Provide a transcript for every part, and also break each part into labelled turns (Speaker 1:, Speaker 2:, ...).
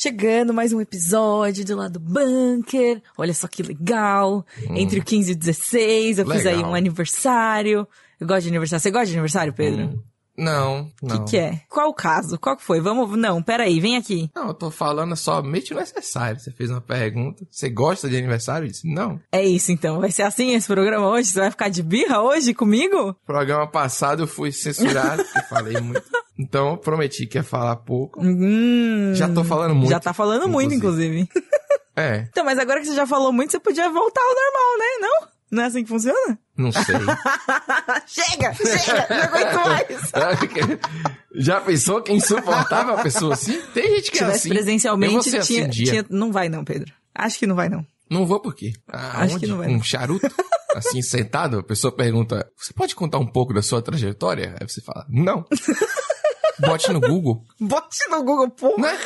Speaker 1: Chegando mais um episódio do lado bunker. Olha só que legal. Entre o 15 e o 16, eu fiz aí
Speaker 2: Legal.
Speaker 1: um aniversário. Eu gosto de aniversário. Você gosta de aniversário, Pedro?
Speaker 2: Não,
Speaker 1: O
Speaker 2: não.
Speaker 1: que, que é? Qual o caso? Qual que foi? Vamos. Não, peraí, vem aqui.
Speaker 2: Não, eu tô falando somente o necessário. Você fez uma pergunta. Você gosta de aniversário? Eu disse, não.
Speaker 1: É isso então. Vai ser assim esse programa hoje? Você vai ficar de birra hoje comigo?
Speaker 2: Programa passado eu fui censurado, porque falei muito. Então eu prometi que ia falar pouco.
Speaker 1: Hum,
Speaker 2: Já tô falando muito.
Speaker 1: Já tá falando muito, inclusive.
Speaker 2: É,
Speaker 1: então, mas agora que você já falou muito, você podia voltar ao normal, né? Não? Não é assim que funciona?
Speaker 2: não sei.
Speaker 1: chega, chega, não aguento mais.
Speaker 2: Já pensou que é insuportável uma pessoa assim? Tem gente que
Speaker 1: Se
Speaker 2: é assim. eu
Speaker 1: presencialmente,
Speaker 2: assim
Speaker 1: tinha,
Speaker 2: um dia.
Speaker 1: tinha- Não vai não, Pedro. Acho que não vai não.
Speaker 2: Não vou por quê? Ah,
Speaker 1: Acho
Speaker 2: onde?
Speaker 1: que não vai,
Speaker 2: Um charuto? Assim, sentado, a pessoa pergunta, você pode contar um pouco da sua trajetória? Aí você fala, não. Bote no Google,
Speaker 1: Bote no Google, pô.
Speaker 2: né?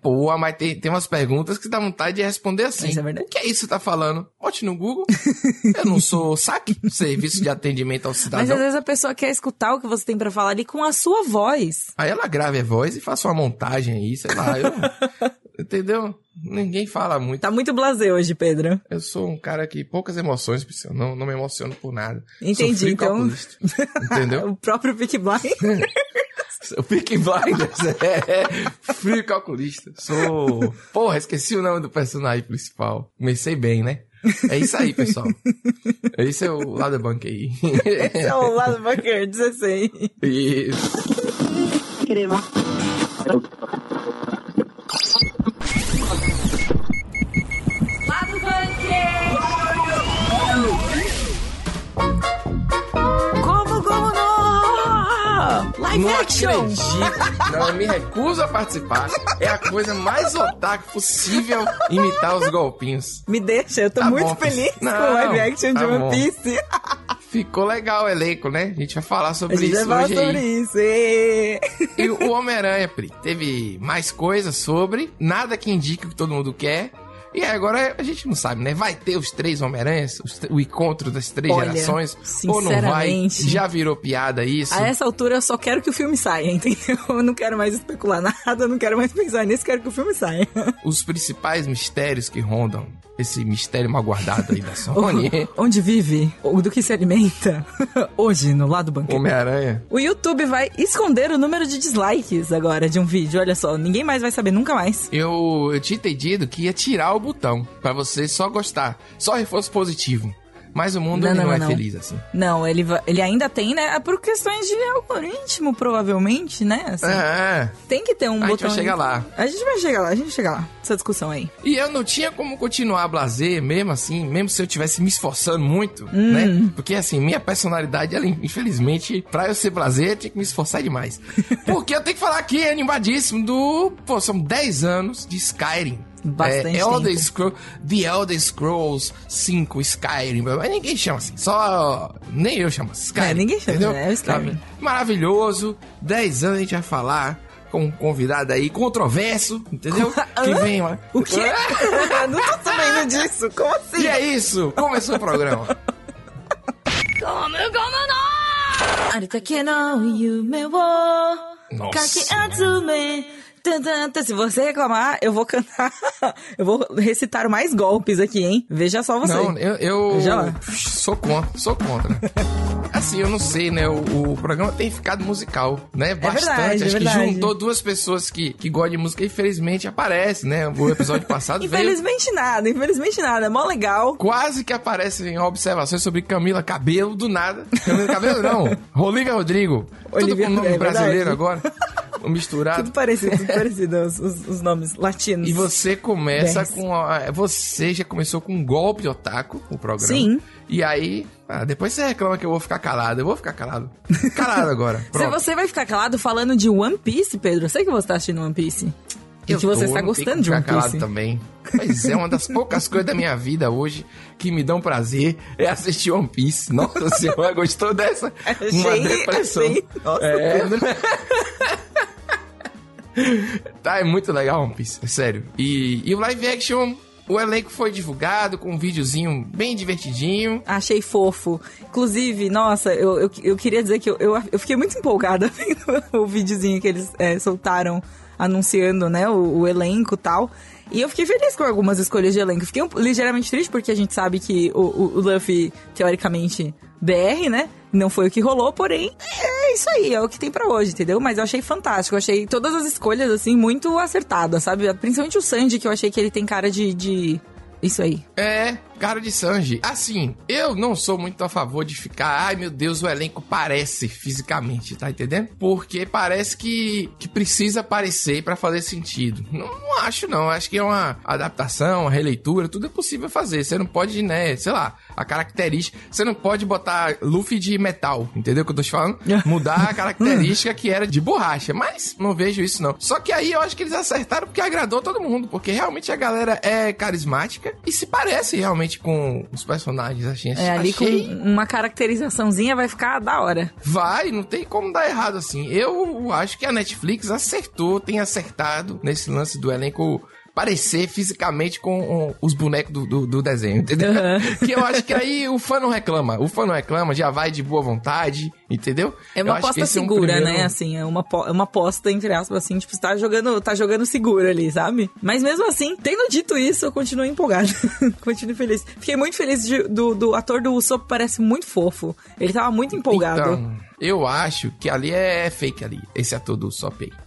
Speaker 2: Pô, mas tem, tem umas perguntas que dá vontade de responder assim.
Speaker 1: Isso é verdade.
Speaker 2: O que é isso que você tá falando? Bote no Google. Eu não sou saque, serviço de atendimento ao
Speaker 1: Mas às
Speaker 2: cidadão.
Speaker 1: vezes a pessoa quer escutar o que você tem pra falar ali com a sua voz.
Speaker 2: Aí ela grave a voz e faça uma montagem aí, sei lá. Eu, entendeu? Ninguém fala muito.
Speaker 1: Tá muito blasé hoje, Pedro.
Speaker 2: Eu sou um cara que poucas emoções. Não, não me emociono por nada.
Speaker 1: Entendi, então.
Speaker 2: Entendeu?
Speaker 1: O próprio Peak Blind.
Speaker 2: O Peaky Blinders é frio calculista. Sou. Porra, esqueci o nome do personagem principal. Comecei bem, né? É isso aí, pessoal. Esse é o lado aí.
Speaker 1: Esse é o lado bunker 16.
Speaker 2: Isso.
Speaker 1: Lado Live
Speaker 2: Não
Speaker 1: action!
Speaker 2: acredito. Não, eu me recuso a participar. É a coisa mais otaku possível imitar os golpinhos.
Speaker 1: Me deixa, eu tô
Speaker 2: Tá
Speaker 1: muito
Speaker 2: bom,
Speaker 1: feliz
Speaker 2: não,
Speaker 1: com o live action de
Speaker 2: tá
Speaker 1: One
Speaker 2: bom.
Speaker 1: Piece.
Speaker 2: Ficou legal o elenco, né? A gente vai falar
Speaker 1: A
Speaker 2: sobre
Speaker 1: gente vai
Speaker 2: isso
Speaker 1: falar
Speaker 2: hoje
Speaker 1: sobre
Speaker 2: aí.
Speaker 1: isso. ê.
Speaker 2: E o Homem-Aranha, Pri, teve mais coisas sobre, nada que indique o que todo mundo quer. E agora a gente não sabe, né? Vai ter os três Homem-Aranhas, o encontro das três
Speaker 1: Olha,
Speaker 2: gerações, ou não vai? Já virou piada isso?
Speaker 1: A essa altura eu só quero que o filme saia, entendeu? Eu não quero mais especular nada, eu não quero mais pensar nisso, quero que o filme saia.
Speaker 2: Os principais mistérios que rondam esse mistério mal guardado aí da Sony,
Speaker 1: Onde vive? Do que se alimenta? Hoje, no lado banquete.
Speaker 2: Homem-Aranha.
Speaker 1: O YouTube vai esconder o número de dislikes agora de um vídeo. Olha só, ninguém mais vai saber nunca mais.
Speaker 2: Eu, eu tinha entendido que ia tirar o botão pra você só gostar, só reforço positivo. Mas o mundo
Speaker 1: Não, não,
Speaker 2: não, é
Speaker 1: não.
Speaker 2: feliz assim.
Speaker 1: Não, ele, ele ainda tem, né? Por questões de algoritmo, provavelmente, né? Assim,
Speaker 2: É,
Speaker 1: Tem que ter um
Speaker 2: a gente
Speaker 1: botão.
Speaker 2: vai chegar lá.
Speaker 1: A gente vai chegar lá, a gente vai chegar lá. Essa discussão aí.
Speaker 2: E eu não tinha como continuar blazer, mesmo assim, mesmo se eu tivesse me esforçando muito,
Speaker 1: Hum.
Speaker 2: né? Porque assim, minha personalidade, ela, infelizmente, pra eu ser blazer, eu tinha que me esforçar demais. Porque eu tenho que falar aqui, animadíssimo, do. Pô, são 10 anos de Skyrim
Speaker 1: Bastante
Speaker 2: é, Elder
Speaker 1: tempo.
Speaker 2: Scrolls, The Elder Scrolls 5 Skyrim, mas ninguém chama assim, só nem eu chamo Skyrim.
Speaker 1: É, ninguém chama,
Speaker 2: entendeu?
Speaker 1: é o Skyrim.
Speaker 2: Maravilhoso, 10 anos a gente vai falar com um convidado aí controverso, entendeu? que
Speaker 1: Hã?
Speaker 2: vem lá.
Speaker 1: O quê? não tô sabendo disso. Como assim?
Speaker 2: E é isso, começou o programa.
Speaker 1: あるだけの夢をか
Speaker 2: Nossa.
Speaker 1: き集め。 Se você reclamar, eu vou cantar. Eu vou recitar mais golpes aqui, hein? Veja só você.
Speaker 2: Não, eu, eu
Speaker 1: Veja lá.
Speaker 2: sou contra, sou contra. Assim, eu não sei, né? O, o programa tem ficado musical, né? Bastante.
Speaker 1: verdade, é
Speaker 2: Acho que
Speaker 1: verdade.
Speaker 2: juntou duas pessoas que, que gostam de música e infelizmente aparece, né? O episódio passado veio
Speaker 1: Infelizmente nada, infelizmente nada. É mó legal.
Speaker 2: quase que aparecem observações sobre Camila Cabelo do nada. Camila Cabelo não. Olivia Rodrigo.
Speaker 1: Olivia-
Speaker 2: Tudo com nome
Speaker 1: é
Speaker 2: brasileiro
Speaker 1: verdade.
Speaker 2: agora. Misturado.
Speaker 1: Tudo parecido, parecido, os, os- os nomes latinos.
Speaker 2: E você começa
Speaker 1: Dez.
Speaker 2: com. A, você já começou com um golpe otaku, o programa.
Speaker 1: Sim.
Speaker 2: E aí. ah, depois você reclama que eu vou ficar calado. Eu vou ficar calado. Calado agora.
Speaker 1: Se você vai ficar calado falando de One Piece, Pedro, eu sei que você tá assistindo One Piece. E
Speaker 2: Eu
Speaker 1: que você
Speaker 2: tô,
Speaker 1: está gostando de One
Speaker 2: ficar calado
Speaker 1: Piece.
Speaker 2: também. Mas é uma das poucas coisas da minha vida hoje que me dão prazer é assistir One Piece. Nossa senhora, gostou dessa? Uma
Speaker 1: Achei,
Speaker 2: depressão.
Speaker 1: achei. Nossa,
Speaker 2: É. Tá, é muito legal One Piece, é sério. E, e o live action, o elenco foi divulgado com um videozinho bem divertidinho.
Speaker 1: Achei fofo. Inclusive, nossa, eu, eu, eu queria dizer que eu, eu, eu fiquei muito empolgada vendo o videozinho que eles é, soltaram anunciando, né, o, o elenco e tal. E eu fiquei feliz com algumas escolhas de elenco. Fiquei um, ligeiramente triste porque a gente sabe que o, o, o Luffy, teoricamente, BR, né? Não foi o que rolou, porém, é isso aí, é o que tem para hoje, entendeu? Mas eu achei fantástico, eu achei todas as escolhas, assim, muito acertadas, sabe? Principalmente o Sanji, que eu achei que ele tem cara de, de isso aí.
Speaker 2: É, cara de Sanji. Assim, eu não sou muito a favor de ficar, ai meu Deus, o elenco parece fisicamente, tá entendendo? Porque parece que, que precisa parecer para fazer sentido. Não, não, acho, não. Acho que é uma adaptação, uma releitura, tudo é possível fazer. Você não pode, né, sei lá, a característica. Você não pode botar Luffy de metal, entendeu o que eu tô te falando? Mudar a característica que era de borracha. Mas não vejo isso, não. Só que aí eu acho que eles acertaram porque agradou todo mundo. Porque realmente a galera é carismática e se parece realmente com os personagens. Assim,
Speaker 1: é, ali achei... com uma caracterizaçãozinha vai ficar da hora.
Speaker 2: Vai, não tem como dar errado assim. Eu acho que a Netflix acertou, tem acertado nesse lance do elenco parecer fisicamente com os bonecos do, do, do desenho, entendeu? Uhum. Que eu acho que aí o fã não reclama. O fã não reclama, já vai de boa vontade, entendeu?
Speaker 1: É uma aposta segura, é um primeiro... né? Assim, é uma, é uma aposta, entre aspas, assim, tipo, você tá jogando, tá jogando seguro ali, sabe? Mas mesmo assim, tendo dito isso, eu continuo empolgado. continuo feliz. Fiquei muito feliz de, do, do ator do Usopp, parece muito fofo. Ele tava muito empolgado.
Speaker 2: Então, eu acho que ali é fake ali, esse ator do Usopp aí.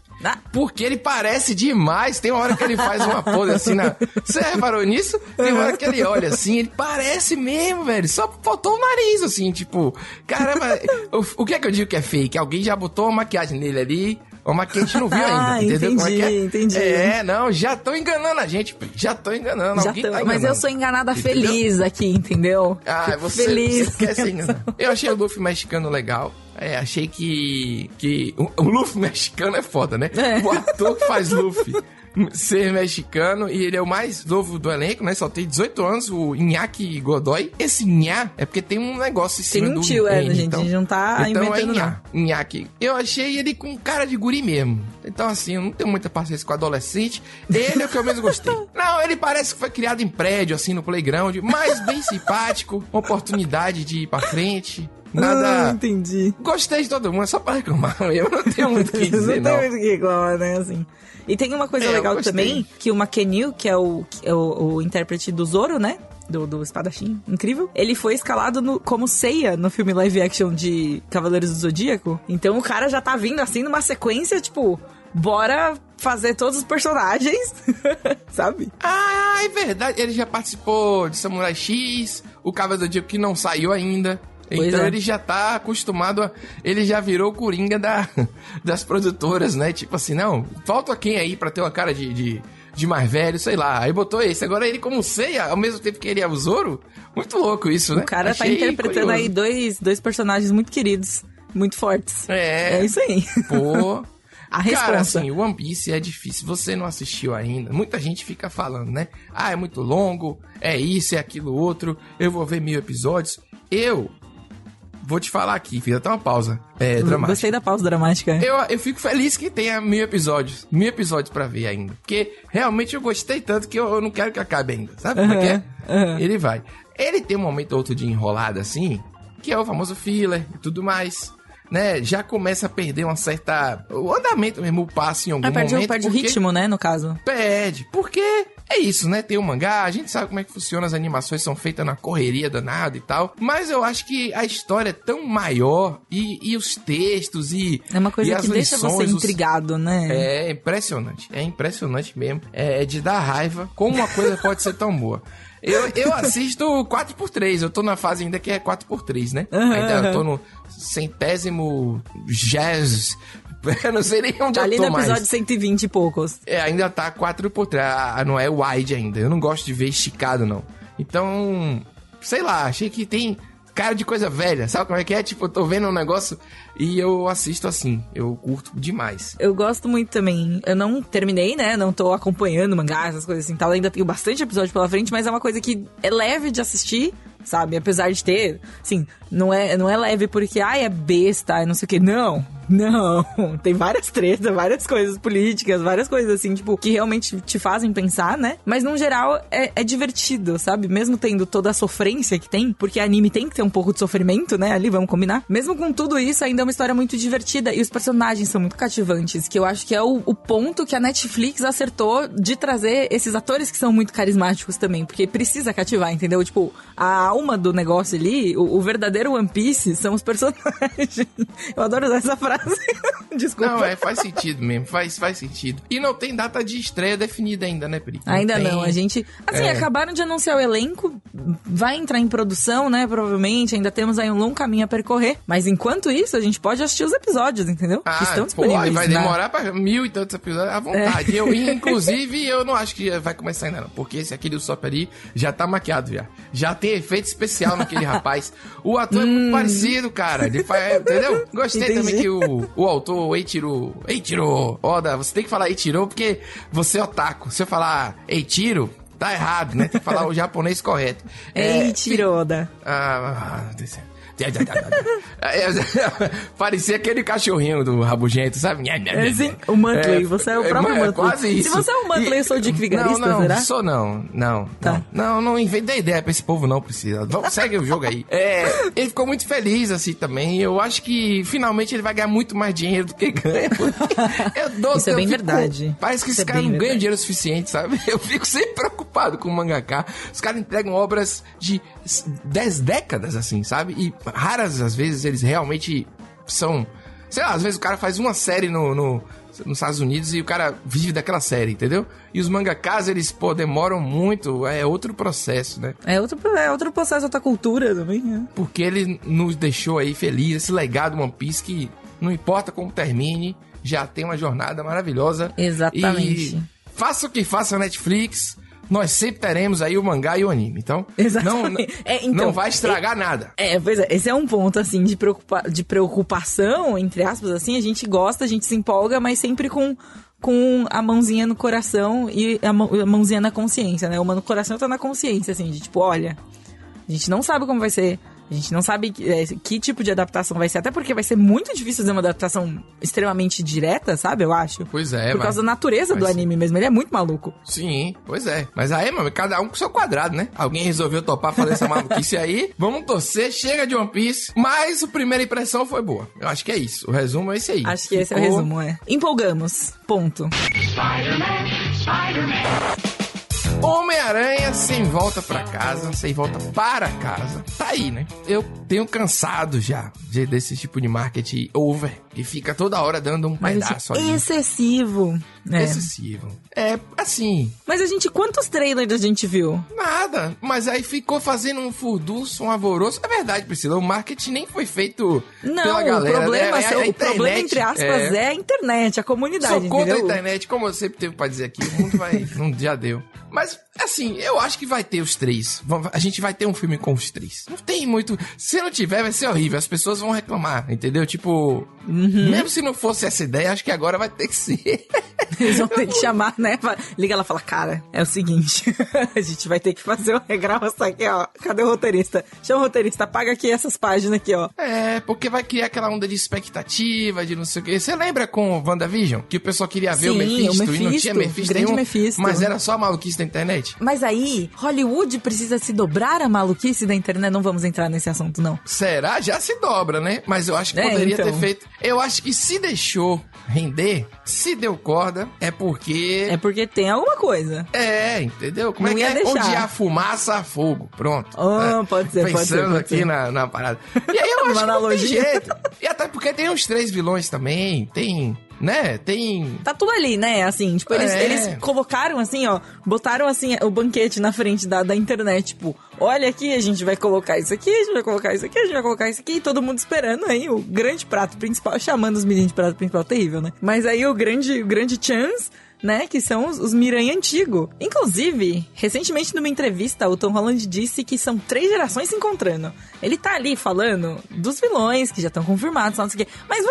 Speaker 2: Porque ele parece demais. Tem uma hora que ele faz uma pose assim na. Você reparou nisso? Tem uma hora que ele olha assim, ele parece mesmo, velho. Só faltou o nariz, assim, tipo. Caramba, o, o que é que eu digo que é fake? Alguém já botou uma maquiagem nele ali, uma que a gente não viu ainda, ah, entendeu?
Speaker 1: Entendi,
Speaker 2: Como é,
Speaker 1: é? entendi.
Speaker 2: É, não, já tô enganando a gente, já tô enganando, já tô, tá enganando.
Speaker 1: Mas eu sou enganada entendeu? feliz aqui, entendeu?
Speaker 2: Ah, você, feliz. você quer ser. Eu achei o Luffy mexicano legal. É, achei que. que o, o Luffy mexicano é foda, né? É. O ator que faz Luffy ser mexicano e ele é o mais novo do elenco, né? Só tem 18 anos, o Inaki Godoy. Esse Nha é porque tem um negócio em cima
Speaker 1: tem um
Speaker 2: do
Speaker 1: tio, é, gente, então, a gente não tá então é inventando é
Speaker 2: Inaki. Eu achei ele com cara de guri mesmo. Então assim, eu não tenho muita paciência com adolescente. Ele é o que eu mesmo gostei. não, ele parece que foi criado em prédio, assim, no playground, mas bem simpático, oportunidade de ir pra frente. Nada.
Speaker 1: Ah, entendi.
Speaker 2: Gostei de todo mundo, é só pra reclamar mesmo. Não tenho muito o que dizer,
Speaker 1: não. não tem muito o que reclamar, né? Assim. E tem uma coisa é, legal também, que o Makenil, que é o, é o, o intérprete do Zoro, né? Do, do espadachim, incrível. Ele foi escalado no, como Seiya no filme live action de Cavaleiros do Zodíaco. Então o cara já tá vindo assim numa sequência, tipo, bora fazer todos os personagens, sabe?
Speaker 2: Ah, é verdade. Ele já participou de Samurai X, o Cavaleiro do Zodíaco que não saiu ainda. Pois então é. ele já tá acostumado a. Ele já virou o coringa da, das produtoras, né? Tipo assim, não, falta quem aí pra ter uma cara de, de, de mais velho, sei lá. Aí botou esse. Agora ele, como ceia, ao mesmo tempo que ele é o Zoro. Muito louco isso, né?
Speaker 1: O cara tá Achei tá interpretando curioso. aí dois, dois personagens muito queridos, muito fortes. É. É isso aí.
Speaker 2: Pô. A resposta. Cara, assim, One Piece é difícil. Você não assistiu ainda. Muita gente fica falando, né? Ah, é muito longo, é isso, é aquilo outro. Eu vou ver mil episódios. Eu vou te falar aqui, fiz até uma pausa é, dramática.
Speaker 1: Gostei da pausa dramática.
Speaker 2: Eu, eu fico feliz que tenha mil episódios. Mil episódios pra ver ainda. Porque realmente eu gostei tanto que eu, eu não quero que acabe ainda. Sabe como é que é? Uhum. Ele vai. Ele tem um momento ou outro de enrolada assim, que é o famoso filler e tudo mais. Né, já começa a perder uma certa. O andamento mesmo, o passo em algum ah, perde, momento.
Speaker 1: Perde o ritmo, né, no caso.
Speaker 2: Perde. Porque é isso, né? Tem o mangá, a gente sabe como é que funciona, as animações são feitas na correria danada e tal. Mas eu acho que a história é tão maior e, e os textos e.
Speaker 1: É uma coisa
Speaker 2: que
Speaker 1: lições, deixa você intrigado, né?
Speaker 2: É impressionante. É impressionante mesmo. É, é de dar raiva como uma coisa pode ser tão boa. Eu, eu assisto 4x3, eu tô na fase ainda que é 4x3, né? Uhum, ainda eu tô no centésimo jazz Eu não sei nem onde
Speaker 1: Ali
Speaker 2: eu tô
Speaker 1: no episódio mais. 120 e poucos.
Speaker 2: É, ainda tá 4 por trás. Ah, não é wide ainda. Eu não gosto de ver esticado, não. Então, sei lá, achei que tem cara de coisa velha. Sabe como é que é? Tipo, eu tô vendo um negócio e eu assisto assim. Eu curto demais.
Speaker 1: Eu gosto muito também. Eu não terminei, né? Não tô acompanhando mangá, essas coisas assim tal. Ainda tenho bastante episódio pela frente, mas é uma coisa que é leve de assistir sabe? Apesar de ter, assim, não é, não é leve porque, ai, é besta, não sei o que. Não, não. Tem várias tretas, várias coisas políticas, várias coisas assim, tipo, que realmente te fazem pensar, né? Mas no geral é, é divertido, sabe? Mesmo tendo toda a sofrência que tem, porque anime tem que ter um pouco de sofrimento, né? Ali, vamos combinar. Mesmo com tudo isso, ainda é uma história muito divertida e os personagens são muito cativantes, que eu acho que é o, o ponto que a Netflix acertou de trazer esses atores que são muito carismáticos também, porque precisa cativar, entendeu? Tipo, a alma do negócio ali, o, o verdadeiro One Piece são os personagens. Eu adoro usar essa frase. Desculpa.
Speaker 2: Não, é, faz sentido mesmo, faz, faz sentido. E não tem data de estreia definida ainda, né, Pri?
Speaker 1: Ainda
Speaker 2: tem...
Speaker 1: não, a gente. Assim,
Speaker 2: É.
Speaker 1: acabaram de anunciar o elenco, vai entrar em produção, né? Provavelmente, ainda temos aí um longo caminho a percorrer. Mas enquanto isso, a gente pode assistir os episódios, entendeu? que
Speaker 2: Ah,
Speaker 1: estão
Speaker 2: pô,
Speaker 1: disponíveis.
Speaker 2: aí vai
Speaker 1: na-
Speaker 2: demorar pra mil e tantos episódios à vontade. Eu, inclusive, eu não acho que vai começar ainda não, porque esse aqui do Sop ali já tá maquiado, já. Já tem efeito especial naquele rapaz. O ator é muito parecido, cara. Ele faz, entendeu? Gostei
Speaker 1: Entendi.
Speaker 2: também que o, o autor, o Eiichiro, Eiichiro, Oda, você tem que falar Eiichiro porque você é otaku. Se eu falar Eiichiro, tá errado, né? Tem que falar o japonês correto. É,
Speaker 1: Tiroda.
Speaker 2: ah, meu Deus do céu. É, Parecia aquele cachorrinho do rabugento, sabe?
Speaker 1: É, sim, o Muttley, você é o próprio
Speaker 2: é,
Speaker 1: Muttley.
Speaker 2: quase
Speaker 1: Se
Speaker 2: isso.
Speaker 1: você é o Muttley, eu sou o Dick Vigarista,
Speaker 2: não, não,
Speaker 1: será?
Speaker 2: sou não, não,
Speaker 1: Tá.
Speaker 2: não, não, inventei ideia pra esse povo não precisa. Vamos, segue o jogo aí. É, ele ficou muito feliz assim também. Eu acho que finalmente ele vai ganhar muito mais dinheiro do que ganha. Eu dou,
Speaker 1: Isso é
Speaker 2: eu
Speaker 1: bem
Speaker 2: fico-
Speaker 1: verdade.
Speaker 2: Parece que
Speaker 1: Isso
Speaker 2: esses
Speaker 1: é
Speaker 2: caras
Speaker 1: bem
Speaker 2: não
Speaker 1: verdade.
Speaker 2: dinheiro suficiente, sabe? Eu fico sempre preocupado com o mangaká. Os caras entregam obras de 10 décadas, assim, sabe? E raras às vezes eles realmente são. Sei lá, às vezes o cara faz uma série no, no- nos Estados Unidos e o cara vive daquela série, entendeu? E os mangakas, eles, pô, demoram muito, é outro processo, né?
Speaker 1: É outro, é outro processo, outra cultura também, né?
Speaker 2: Porque ele nos deixou aí feliz, esse legado One Piece que não importa como termine, já tem uma jornada maravilhosa.
Speaker 1: Exatamente.
Speaker 2: E faça o que faça a Netflix, nós sempre teremos aí o mangá e o anime. Então,
Speaker 1: Exatamente.
Speaker 2: não,
Speaker 1: É, então,
Speaker 2: não vai estragar nada.
Speaker 1: É, pois é, esse é um ponto, assim, de, preocupa de preocupação, entre aspas, assim, a gente gosta, a gente se empolga, mas sempre com, com a mãozinha no coração e a mãozinha na consciência, né? Uma no coração tá na consciência, assim, de tipo, olha, a gente não sabe como vai ser, a gente não sabe que, é, que tipo de adaptação vai ser, até porque vai ser muito difícil fazer uma adaptação extremamente direta, sabe? Eu acho.
Speaker 2: Pois é,
Speaker 1: Por
Speaker 2: vai-
Speaker 1: causa da natureza
Speaker 2: vai
Speaker 1: do anime mesmo, ele é muito maluco.
Speaker 2: Sim, pois é. Mas aí, mano, cada um com seu quadrado, né? Alguém resolveu topar fazer essa maluquice aí. Vamos torcer, chega de One Piece. Mas a primeira impressão foi boa. Eu acho que é isso. O resumo é esse aí.
Speaker 1: Acho que esse é o resumo, é. Empolgamos. Ponto.
Speaker 2: Homem-Aranha sem volta pra casa, sem volta para casa. Tá aí, né? Eu tenho cansado já de, desse tipo de marketing over, que fica toda hora dando um pedaço
Speaker 1: assim,
Speaker 2: ali.
Speaker 1: excessivo. É.
Speaker 2: Excessivo. É, assim,
Speaker 1: Mas a gente, quantos trailers a gente viu?
Speaker 2: nada. Mas aí ficou fazendo um furdunço, um alvoroço. É verdade, Priscila, o marketing nem foi feito
Speaker 1: Não,
Speaker 2: pela galera.
Speaker 1: o problema,
Speaker 2: né? É a
Speaker 1: o problema
Speaker 2: internet,
Speaker 1: entre aspas, é. a internet, a comunidade,
Speaker 2: Sou contra
Speaker 1: entendeu?
Speaker 2: a internet, como eu sempre teve pra dizer aqui. O mundo vai. não, já deu. Mas, assim, eu acho que vai ter os três. A gente vai ter um filme com os três. Não tem muito. Se não tiver, vai ser horrível. As pessoas vão reclamar, entendeu? Tipo.
Speaker 1: Uhum.
Speaker 2: Mesmo se não fosse essa ideia, acho que agora vai ter que ser.
Speaker 1: Eles vão ter que chamar, né? Liga ela e fala, cara, é o seguinte, a gente vai ter que fazer o regravação aqui, ó. Cadê o roteirista? Chama o roteirista, apaga aqui essas páginas aqui, ó.
Speaker 2: É, porque vai criar aquela onda de expectativa, de não sei o quê. Você lembra com o WandaVision? Que o pessoal queria ver o
Speaker 1: Sim, o
Speaker 2: Mephisto, e não
Speaker 1: Mephisto,
Speaker 2: tinha Mephisto
Speaker 1: grande
Speaker 2: nenhum,
Speaker 1: Mephisto.
Speaker 2: Mas era só maluquice da internet?
Speaker 1: Mas aí, Hollywood precisa se dobrar a maluquice da internet. Não vamos entrar nesse assunto, não.
Speaker 2: Será? Já se dobra, né? Mas eu acho que
Speaker 1: É,
Speaker 2: poderia
Speaker 1: então.
Speaker 2: ter feito. Eu acho que se deixou render, se deu corda, é porque.
Speaker 1: É porque tem alguma coisa.
Speaker 2: É, entendeu? Como
Speaker 1: Não
Speaker 2: é que é?
Speaker 1: deixar.
Speaker 2: Onde há fumaça, há fogo. Pronto.
Speaker 1: Ah,
Speaker 2: É.
Speaker 1: pode ser, pode
Speaker 2: Pensando
Speaker 1: ser, pode
Speaker 2: aqui
Speaker 1: ser.
Speaker 2: Na, na parada. E aí eu acho que não tem jeito. E até porque tem os três vilões também. Tem, né? Tem...
Speaker 1: Tá tudo ali, né? Assim, tipo, eles,
Speaker 2: É.
Speaker 1: eles colocaram assim, ó, botaram assim o banquete na frente da, da internet, tipo, olha aqui, a gente vai colocar isso aqui, a gente vai colocar isso aqui, a gente vai colocar isso aqui, e todo mundo esperando aí o grande prato principal, chamando os meninos de prato principal, terrível, né? Mas aí o grande, o grande chance né? Que são os, os Miranha antigo. Inclusive, recentemente numa entrevista, o Tom Holland disse que são três gerações se encontrando. Ele tá ali falando dos vilões que já estão confirmados, não sei o quê. Mas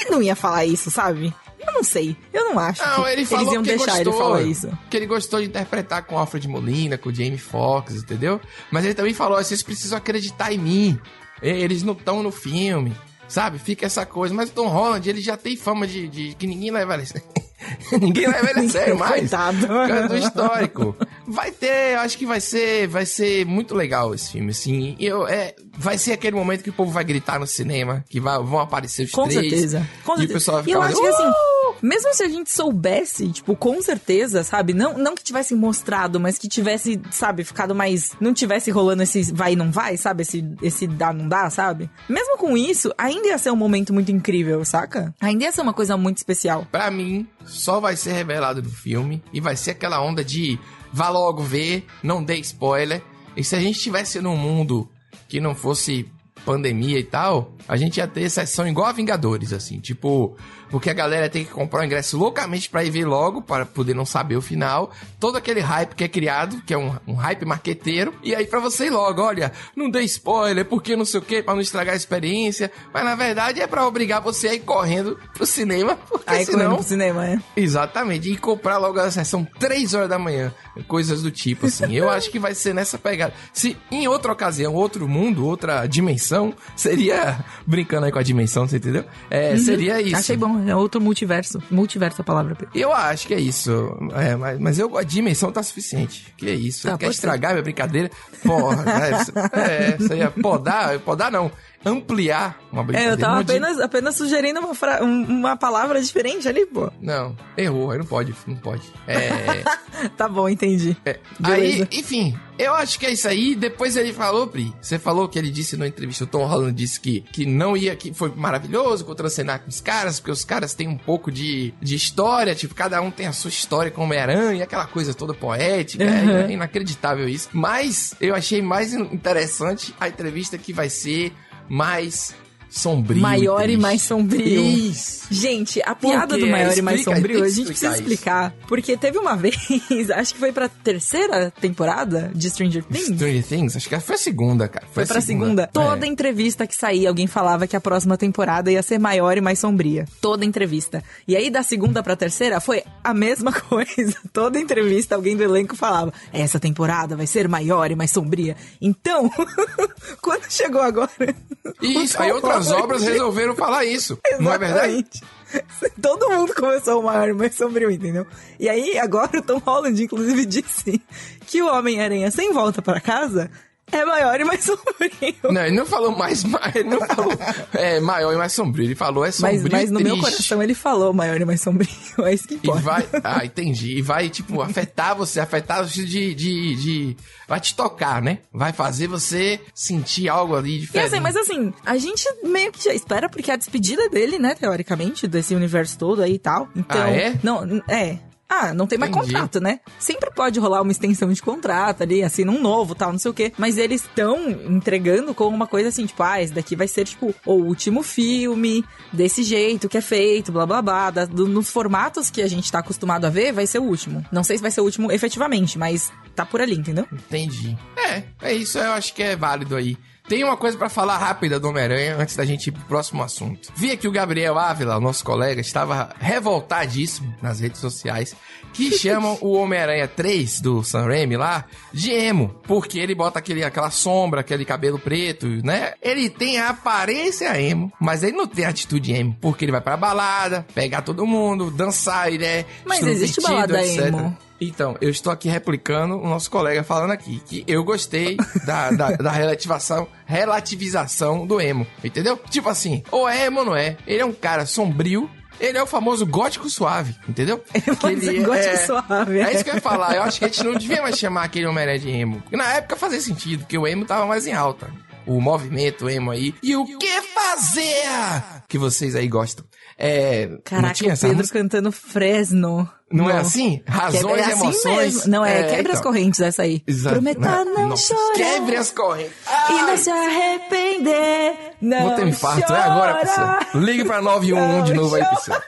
Speaker 1: ele não ia falar isso, sabe? Eu não sei. Eu não acho
Speaker 2: Não,
Speaker 1: que
Speaker 2: ele
Speaker 1: eles iam
Speaker 2: que
Speaker 1: deixar
Speaker 2: gostou.
Speaker 1: ele falar isso.
Speaker 2: Que ele gostou de interpretar com o Alfred Molina, com o Jamie Foxx, entendeu? Mas ele também falou, vocês precisam acreditar em mim. Eles não estão no filme, sabe? Fica essa coisa. Mas o Tom Holland, ele já tem fama de, de que ninguém leva ele... ninguém leva ele a sério mais.
Speaker 1: Coitado.
Speaker 2: Do histórico. Vai ter, eu acho que vai ser, vai ser muito legal esse filme, assim. E Eu, é, vai ser aquele momento que o povo vai gritar no cinema, que vai- vão aparecer os
Speaker 1: Com
Speaker 2: três.
Speaker 1: certeza. Com
Speaker 2: e
Speaker 1: certeza.
Speaker 2: o pessoal vai
Speaker 1: E
Speaker 2: ficar
Speaker 1: eu
Speaker 2: mais,
Speaker 1: acho que assim,
Speaker 2: "Uh!"
Speaker 1: Mesmo se a gente soubesse, tipo, com certeza, sabe? Não, não que tivesse mostrado, mas que tivesse, sabe, ficado mais. Não tivesse rolando esse vai e não vai, sabe? Esse, esse dá, não dá, sabe? Mesmo com isso, ainda ia ser um momento muito incrível, saca? Ainda ia ser uma coisa muito especial.
Speaker 2: Pra mim, só vai ser revelado no filme e vai ser aquela onda de vá logo ver, não dê spoiler. E se a gente estivesse num mundo que não fosse pandemia e tal, a gente ia ter sessão igual a Vingadores, assim, tipo, porque a galera tem que comprar o ingresso loucamente pra ir ver logo, para poder não saber o final, todo aquele hype que é criado, que é um, um hype marqueteiro, e aí pra você ir logo, olha, não dê spoiler, porque não sei o que, pra não estragar a experiência, mas na verdade é pra obrigar você a ir correndo pro cinema, porque
Speaker 1: Aí correndo
Speaker 2: senão...
Speaker 1: pro cinema, é.
Speaker 2: Exatamente, e comprar logo a sessão 3 horas da manhã, coisas do tipo, assim. Eu acho que vai ser nessa pegada. Se em outra ocasião, outro mundo, outra dimensão, seria. Brincando aí com a dimensão, você entendeu? É, seria isso.
Speaker 1: Uhum. Achei bom, é outro multiverso. Multiverso a palavra.
Speaker 2: Eu acho que é isso. É, mas, mas eu, a dimensão tá suficiente. Que é isso.
Speaker 1: Tá,
Speaker 2: quer estragar minha brincadeira? Porra, né? Isso- é, isso aí é podar, podar não. Ampliar uma
Speaker 1: É,
Speaker 2: brincadeira.
Speaker 1: eu tava apenas, apenas sugerindo uma, fra- um- uma palavra diferente ali, pô.
Speaker 2: Não, errou, aí não pode, não pode. É.
Speaker 1: Tá bom, entendi.
Speaker 2: É. Aí, enfim, eu acho que é isso aí. Depois ele falou, Pri, você falou que ele disse na entrevista, o Tom Holland disse que, que não ia, que foi maravilhoso contracenar com os caras, porque os caras têm um pouco de, de história, tipo, cada um tem a sua história como Homem-Aranha, aquela coisa toda poética,
Speaker 1: Uhum.
Speaker 2: é, é inacreditável isso. Mas eu achei mais interessante a entrevista que vai ser mais sombrio.
Speaker 1: Maior e
Speaker 2: triste.
Speaker 1: mais sombrio.
Speaker 2: Isso.
Speaker 1: Gente, a piada do maior e mais
Speaker 2: Explica,
Speaker 1: sombrio, a gente precisa
Speaker 2: explicar
Speaker 1: explicar. Porque teve uma vez, acho que foi pra terceira temporada de Stranger Things.
Speaker 2: Stranger Things, acho que foi a segunda, cara.
Speaker 1: Foi pra segunda. Toda
Speaker 2: É.
Speaker 1: entrevista que saía, alguém falava que a próxima temporada ia ser maior e mais sombria. Toda entrevista. E aí, da segunda pra terceira, foi a mesma coisa. Toda entrevista, alguém do elenco falava: essa temporada vai ser maior e mais sombria. Então, quando chegou agora.
Speaker 2: Isso, aí
Speaker 1: Tom Holland-
Speaker 2: obras resolveram falar isso. Não é verdade?
Speaker 1: Exatamente. Todo mundo começou maior e mais sombrio, entendeu? E aí, agora o Tom Holland, inclusive, disse que o Homem-Aranha sem volta pra casa é maior e mais sombrio.
Speaker 2: Não, ele não falou mais, mais ele não falou é, maior e mais sombrio. Ele falou é sombrio
Speaker 1: Mas, mas no
Speaker 2: e
Speaker 1: meu
Speaker 2: triste.
Speaker 1: coração ele falou maior e mais sombrio. É isso que
Speaker 2: E
Speaker 1: importa.
Speaker 2: vai. Ah, entendi. E vai, tipo, afetar você, afetar sentido de, de, de. Vai te tocar, né? Vai fazer você sentir algo ali
Speaker 1: E
Speaker 2: diferente.
Speaker 1: assim, mas assim, a gente meio que já espera, porque a despedida dele, né, teoricamente, desse universo todo aí e tal. Então.
Speaker 2: Ah, é?
Speaker 1: Não, é. Ah, não tem mais
Speaker 2: Entendi.
Speaker 1: contrato, né? Sempre pode rolar uma extensão de contrato ali, assim, um novo tal, não sei o quê. Mas eles estão entregando como uma coisa assim, tipo, ah, esse daqui vai ser, tipo, o último filme, desse jeito que é feito, blá blá blá. da- do- nos formatos que a gente tá acostumado a ver, vai ser o último. Não sei se vai ser o último efetivamente, mas tá por ali, entendeu?
Speaker 2: Entendi. É, é isso, eu acho que é válido aí. Tem uma coisa pra falar rápida do Homem-Aranha antes da gente ir pro próximo assunto. Vi que o Gabriel Ávila, nosso colega, estava revoltadíssimo nas redes sociais que chamam o Homem-Aranha 3 do Sam Raimi lá de emo, porque ele bota aquele, aquela sombra, aquele cabelo preto, né? Ele tem a aparência emo, mas ele não tem a atitude emo, porque ele vai pra balada, pegar todo mundo, dançar, ele é
Speaker 1: Mas existe balada
Speaker 2: etc.
Speaker 1: emo.
Speaker 2: Então, eu estou aqui replicando o nosso colega falando aqui, que eu gostei da, da, da relativação, relativização do emo, entendeu? Tipo assim, ou é emo ou não é. Ele é um cara sombrio, ele é o famoso gótico suave, entendeu? Que
Speaker 1: Mas é gótico suave,
Speaker 2: É
Speaker 1: é.
Speaker 2: isso que eu ia falar, eu acho que a gente não devia mais chamar aquele Homem-Aranha de emo. Na época fazia sentido, porque o emo tava mais em alta. O movimento emo aí. E o que fazer? Que vocês aí gostam. É, não
Speaker 1: Caraca,
Speaker 2: tinha
Speaker 1: o Pedro cantando Fresno.
Speaker 2: Não, é assim? Razões
Speaker 1: Quebra- é
Speaker 2: e
Speaker 1: assim
Speaker 2: emoções.
Speaker 1: mesmo. Não, é, quebra as
Speaker 2: então.
Speaker 1: correntes essa aí.
Speaker 2: Exato.
Speaker 1: Prometa não
Speaker 2: Nossa,
Speaker 1: chorar.
Speaker 2: Quebre as correntes.
Speaker 1: E não
Speaker 2: Ai,
Speaker 1: se arrepender. Não
Speaker 2: Vou ter um infarto. É agora, pessoal. Ligue pra 911 de
Speaker 1: Não
Speaker 2: novo aí,
Speaker 1: chora.
Speaker 2: pessoal.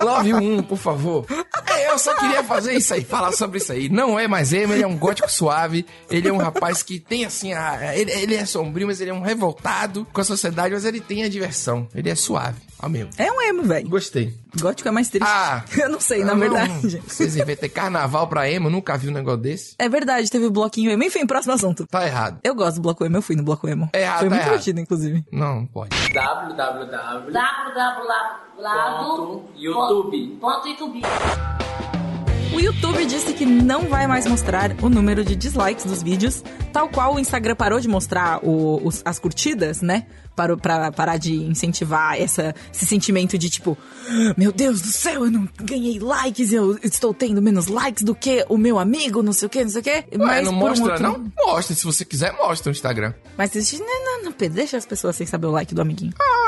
Speaker 2: 911, por favor. É, eu só queria fazer isso aí, falar sobre isso aí. Não é mais emo, ele é um gótico suave. Ele é um rapaz que tem assim. A, ele, ele é sombrio, mas ele é um revoltado com a sociedade, mas ele tem a diversão. Ele é suave. Ah, mesmo.
Speaker 1: É um emo, velho.
Speaker 2: Gostei.
Speaker 1: Gótico é mais triste.
Speaker 2: Ah.
Speaker 1: Eu não sei, na
Speaker 2: Não,
Speaker 1: verdade.
Speaker 2: Vocês inventam carnaval pra emo, nunca vi um negócio desse.
Speaker 1: É verdade, teve o bloquinho emo. Enfim, próximo assunto.
Speaker 2: Tá errado.
Speaker 1: Eu gosto do bloco emo, eu fui no bloco emo.
Speaker 2: É errado,
Speaker 1: Foi
Speaker 2: tá
Speaker 1: muito
Speaker 2: errado.
Speaker 1: divertido, inclusive.
Speaker 2: Não, não pode.
Speaker 3: www.
Speaker 4: www.
Speaker 3: YouTube.
Speaker 4: Ponto YouTube.
Speaker 1: O YouTube disse que não vai mais mostrar o número de dislikes dos vídeos, tal qual o Instagram parou de mostrar o- os- as curtidas, né? Parou pra parar de incentivar essa, esse sentimento de tipo, meu Deus do céu, eu não ganhei likes, eu estou tendo menos likes do que o meu amigo, não sei o que, não sei o que.
Speaker 2: Ué, não
Speaker 1: por um
Speaker 2: mostra,
Speaker 1: outro-
Speaker 2: não? Mostra. Se você quiser, mostra no Instagram.
Speaker 1: Mas não, não, não, deixa as pessoas sem saber o like do amiguinho.
Speaker 2: Ah,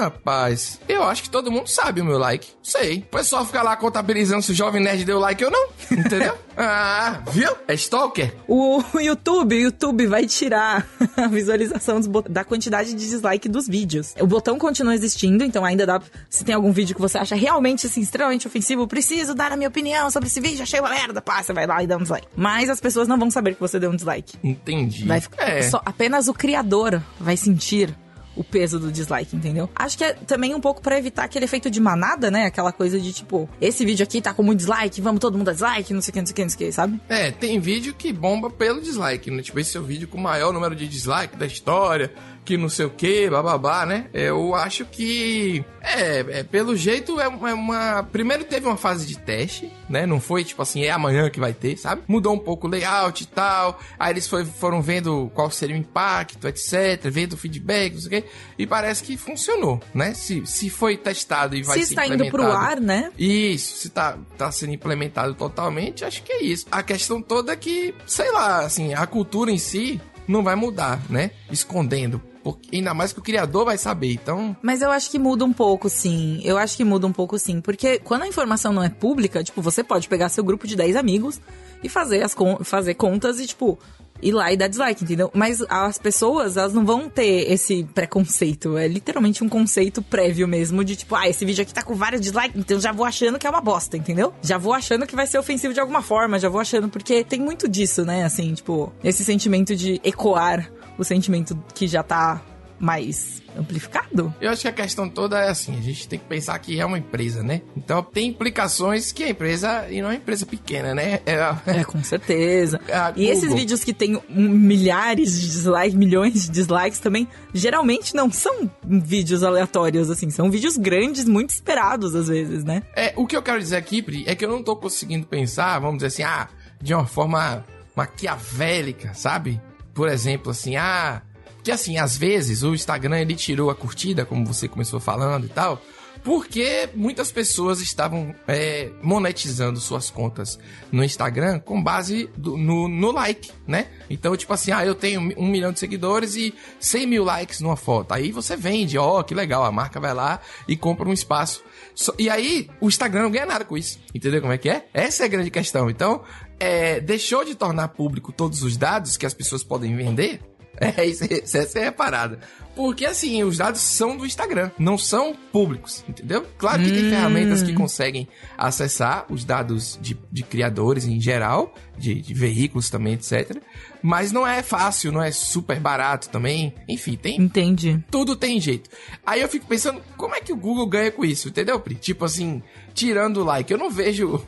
Speaker 2: rapaz. Eu acho que todo mundo sabe o meu like. Sei. O pessoal fica lá contabilizando se o Jovem Nerd deu like ou não. Entendeu? ah, viu? É stalker.
Speaker 1: O YouTube, o YouTube vai tirar a visualização da quantidade de dislike dos vídeos. O botão continua existindo, então ainda dá. Se tem algum vídeo que você acha realmente assim, extremamente ofensivo, preciso dar a minha opinião sobre esse vídeo, achei uma merda, pá, você vai lá e dá um dislike. Mas as pessoas não vão saber que você deu um dislike.
Speaker 2: Entendi.
Speaker 1: Vai ficar.
Speaker 2: É.
Speaker 1: Só, apenas o criador vai sentir o peso do dislike, entendeu? Acho que é também um pouco pra evitar aquele efeito de manada, né? Aquela coisa de tipo, esse vídeo aqui tá com muito dislike, vamos todo mundo dar dislike, não sei o que, não sei o que, não sei o que, sabe?
Speaker 2: É, tem vídeo que bomba pelo dislike, né? Tipo, esse é o vídeo com o maior número de dislike da história, que não sei o que, bababá, né? Eu acho que. É, é pelo jeito é uma, é uma. Primeiro teve uma fase de teste, né? Não foi tipo assim, é amanhã que vai ter, sabe? Mudou um pouco o layout e tal. Aí eles foi- foram vendo qual seria o impacto, etc. Vendo o feedback, não sei o quê. E parece que funcionou, né? Se, se foi testado e vai
Speaker 1: Se
Speaker 2: ser
Speaker 1: está indo pro
Speaker 2: implementado-
Speaker 1: ar, né?
Speaker 2: isso, se tá, tá sendo implementado totalmente, acho que é isso. A questão toda é que, sei lá, assim, a cultura em si não vai mudar, né? Escondendo. Porque, ainda mais que o criador vai saber, então...
Speaker 1: Mas eu acho que muda um pouco, sim. Eu acho que muda um pouco, sim. Porque quando a informação não é pública, tipo, você pode pegar seu grupo de 10 amigos e fazer, as con- fazer contas e, tipo, ir lá e dar dislike, entendeu? Mas as pessoas, elas não vão ter esse preconceito. É literalmente um conceito prévio mesmo de, tipo, ah, esse vídeo aqui tá com vários dislikes, então já vou achando que é uma bosta, entendeu? Já vou achando que vai ser ofensivo de alguma forma, já vou achando, porque tem muito disso, né? Assim, tipo, esse sentimento de ecoar o sentimento que já tá mais amplificado.
Speaker 2: Eu acho que a questão toda é assim, a gente tem que pensar que é uma empresa, né? Então tem implicações que a empresa, e não é uma empresa pequena, né? É,
Speaker 1: É, com certeza. E esses vídeos que tem milhares de dislikes, milhões de dislikes também, geralmente não são vídeos aleatórios, assim, são vídeos grandes, muito esperados às vezes, né?
Speaker 2: É, o que eu quero dizer aqui, Pri, é que eu não tô conseguindo pensar, vamos dizer assim, ah, de uma forma maquiavélica, sabe? Por exemplo, assim, ah. Que assim, às vezes o Instagram ele tirou a curtida, como você começou falando e tal, porque muitas pessoas estavam é, monetizando suas contas no Instagram com base do- no, no like, né? Então, tipo assim, ah, eu tenho um milhão de seguidores e 100 mil likes numa foto. Aí você vende, ó, que legal, a marca vai lá e compra um espaço. Só- e aí, o Instagram não ganha nada com isso. Entendeu como é que é? Essa é a grande questão. Então, é, deixou de tornar público todos os dados que as pessoas podem vender. É, isso, essa é a parada. Porque, assim, os dados são do Instagram, não são públicos, entendeu? Claro que tem ferramentas que conseguem acessar os dados de, de criadores em geral, de, de veículos também, etc. Mas não é fácil, não é super barato também. Enfim, tem
Speaker 1: Entendi.
Speaker 2: tudo tem jeito. Aí eu fico pensando, como é que o Google ganha com isso, entendeu, Pri? Tipo assim, tirando o like, eu não vejo.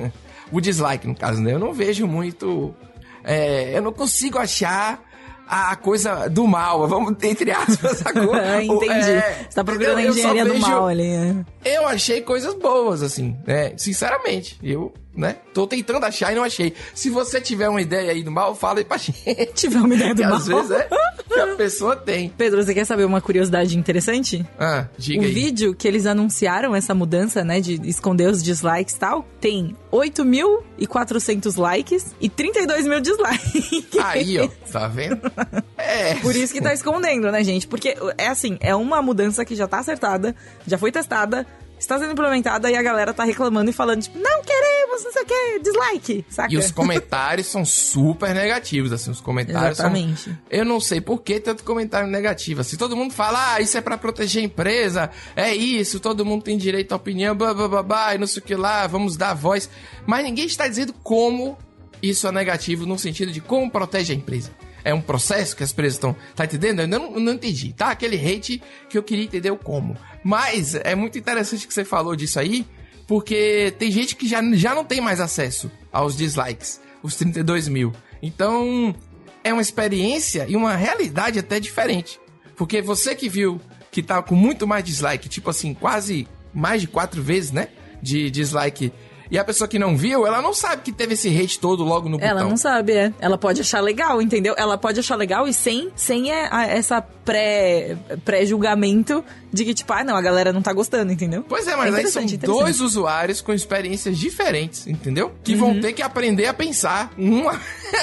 Speaker 2: O dislike, no caso, né? Eu não vejo muito. é, eu não consigo achar a coisa do mal, vamos, entre aspas, sacou?
Speaker 1: Entendi.
Speaker 2: É,
Speaker 1: Você tá procurando a engenharia do
Speaker 2: vejo-
Speaker 1: mal ali, né?
Speaker 2: Eu achei coisas boas, assim, né? Sinceramente, eu, né? Tô tentando achar e não achei. Se você tiver uma ideia aí do mal, fala aí pra gente.
Speaker 1: Tiver uma ideia do mal.
Speaker 2: às vezes é que a pessoa tem.
Speaker 1: Pedro, você quer saber uma curiosidade interessante?
Speaker 2: Ah, diga
Speaker 1: o
Speaker 2: aí.
Speaker 1: vídeo que eles anunciaram essa mudança, né, de esconder os dislikes e tal, tem 8.400 likes e 32 mil dislikes.
Speaker 2: Aí, ó, tá vendo? É.
Speaker 1: Por isso que tá escondendo, né, gente? Porque é assim, é uma mudança que já tá acertada, já foi testada, está sendo implementada e a galera tá reclamando e falando, tipo, não queremos, não sei o que, dislike, saca?
Speaker 2: E os comentários são super negativos, assim, os comentários
Speaker 1: Exatamente.
Speaker 2: são... Eu não sei por que tanto comentário negativo, assim, todo mundo fala, ah, isso é pra proteger a empresa, é isso, todo mundo tem direito à opinião, blá, blá, blá, blá, e não sei o que lá, vamos dar voz, mas ninguém está dizendo como isso é negativo no sentido de como protege a empresa. é um processo que as empresas estão. Tá entendendo? Eu não, eu não entendi, tá? Aquele hate que eu queria entender o como. Mas é muito interessante que você falou disso aí, porque tem gente que já, já não tem mais acesso aos dislikes, os 32 mil. Então, é uma experiência e uma realidade até diferente. Porque você que viu que tá com muito mais dislike, tipo assim, quase mais de quatro vezes, né? De dislike e a pessoa que não viu, ela não sabe que teve esse hate todo logo no
Speaker 1: Ela
Speaker 2: botão.
Speaker 1: não sabe, é. Ela pode achar legal, entendeu? Ela pode achar legal e sem, sem é, a- pré- pré-julgamento de que, tipo, ah, não, a galera não tá gostando, entendeu?
Speaker 2: Pois é, mas aí são
Speaker 1: interessante,
Speaker 2: dois usuários com experiências diferentes, entendeu? Que vão ter que aprender a pensar uma...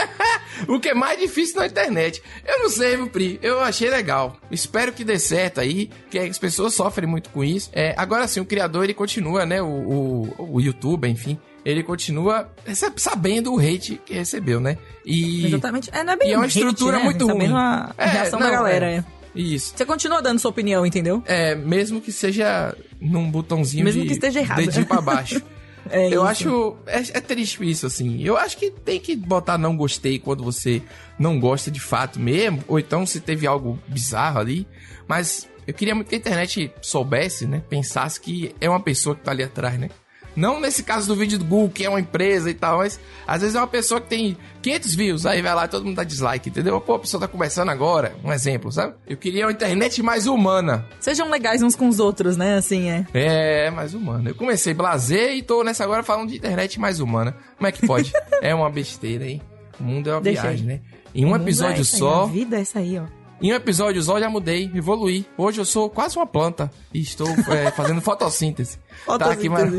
Speaker 2: o que é mais difícil na internet. Eu não sei, meu Pri, eu achei legal. Espero que dê certo aí, que as pessoas sofrem muito com isso. É, agora sim, o criador, ele continua, né, o, o, o YouTube, enfim, ele continua sabendo o hate que recebeu, né? E...
Speaker 1: Exatamente. É, não é bem
Speaker 2: E é uma
Speaker 1: hate,
Speaker 2: estrutura
Speaker 1: né?
Speaker 2: muito ruim.
Speaker 1: a
Speaker 2: É,
Speaker 1: reação da
Speaker 2: não,
Speaker 1: galera,
Speaker 2: é. Isso.
Speaker 1: Você continua dando sua opinião, entendeu?
Speaker 2: É, mesmo que seja num botãozinho
Speaker 1: Mesmo
Speaker 2: de
Speaker 1: que esteja errado.
Speaker 2: dedinho pra baixo.
Speaker 1: É
Speaker 2: eu
Speaker 1: isso.
Speaker 2: acho. É, é triste isso, assim. Eu acho que tem que botar não gostei quando você não gosta de fato mesmo. Ou então se teve algo bizarro ali. Mas eu queria muito que a internet soubesse, né? Pensasse que é uma pessoa que tá ali atrás, né? Não nesse caso do vídeo do Google, que é uma empresa e tal, mas às vezes é uma pessoa que tem 500 views, aí vai lá e todo mundo dá dislike, entendeu? Pô, a pessoa tá começando agora, um exemplo, sabe? Eu queria uma internet mais humana.
Speaker 1: Sejam legais uns com os outros, né? Assim, é.
Speaker 2: É, mais humana. Eu comecei blazer e tô nessa agora falando de internet mais humana. Como é que pode? é uma besteira, hein? O mundo é uma
Speaker 1: Deixa
Speaker 2: viagem,
Speaker 1: aí.
Speaker 2: né? Em um
Speaker 1: é
Speaker 2: episódio
Speaker 1: aí,
Speaker 2: só,
Speaker 1: A vida é essa aí, ó.
Speaker 2: em um episódio só já mudei, evoluí. Hoje eu sou quase uma planta e estou é, fazendo fotossíntese. Tá aqui mar...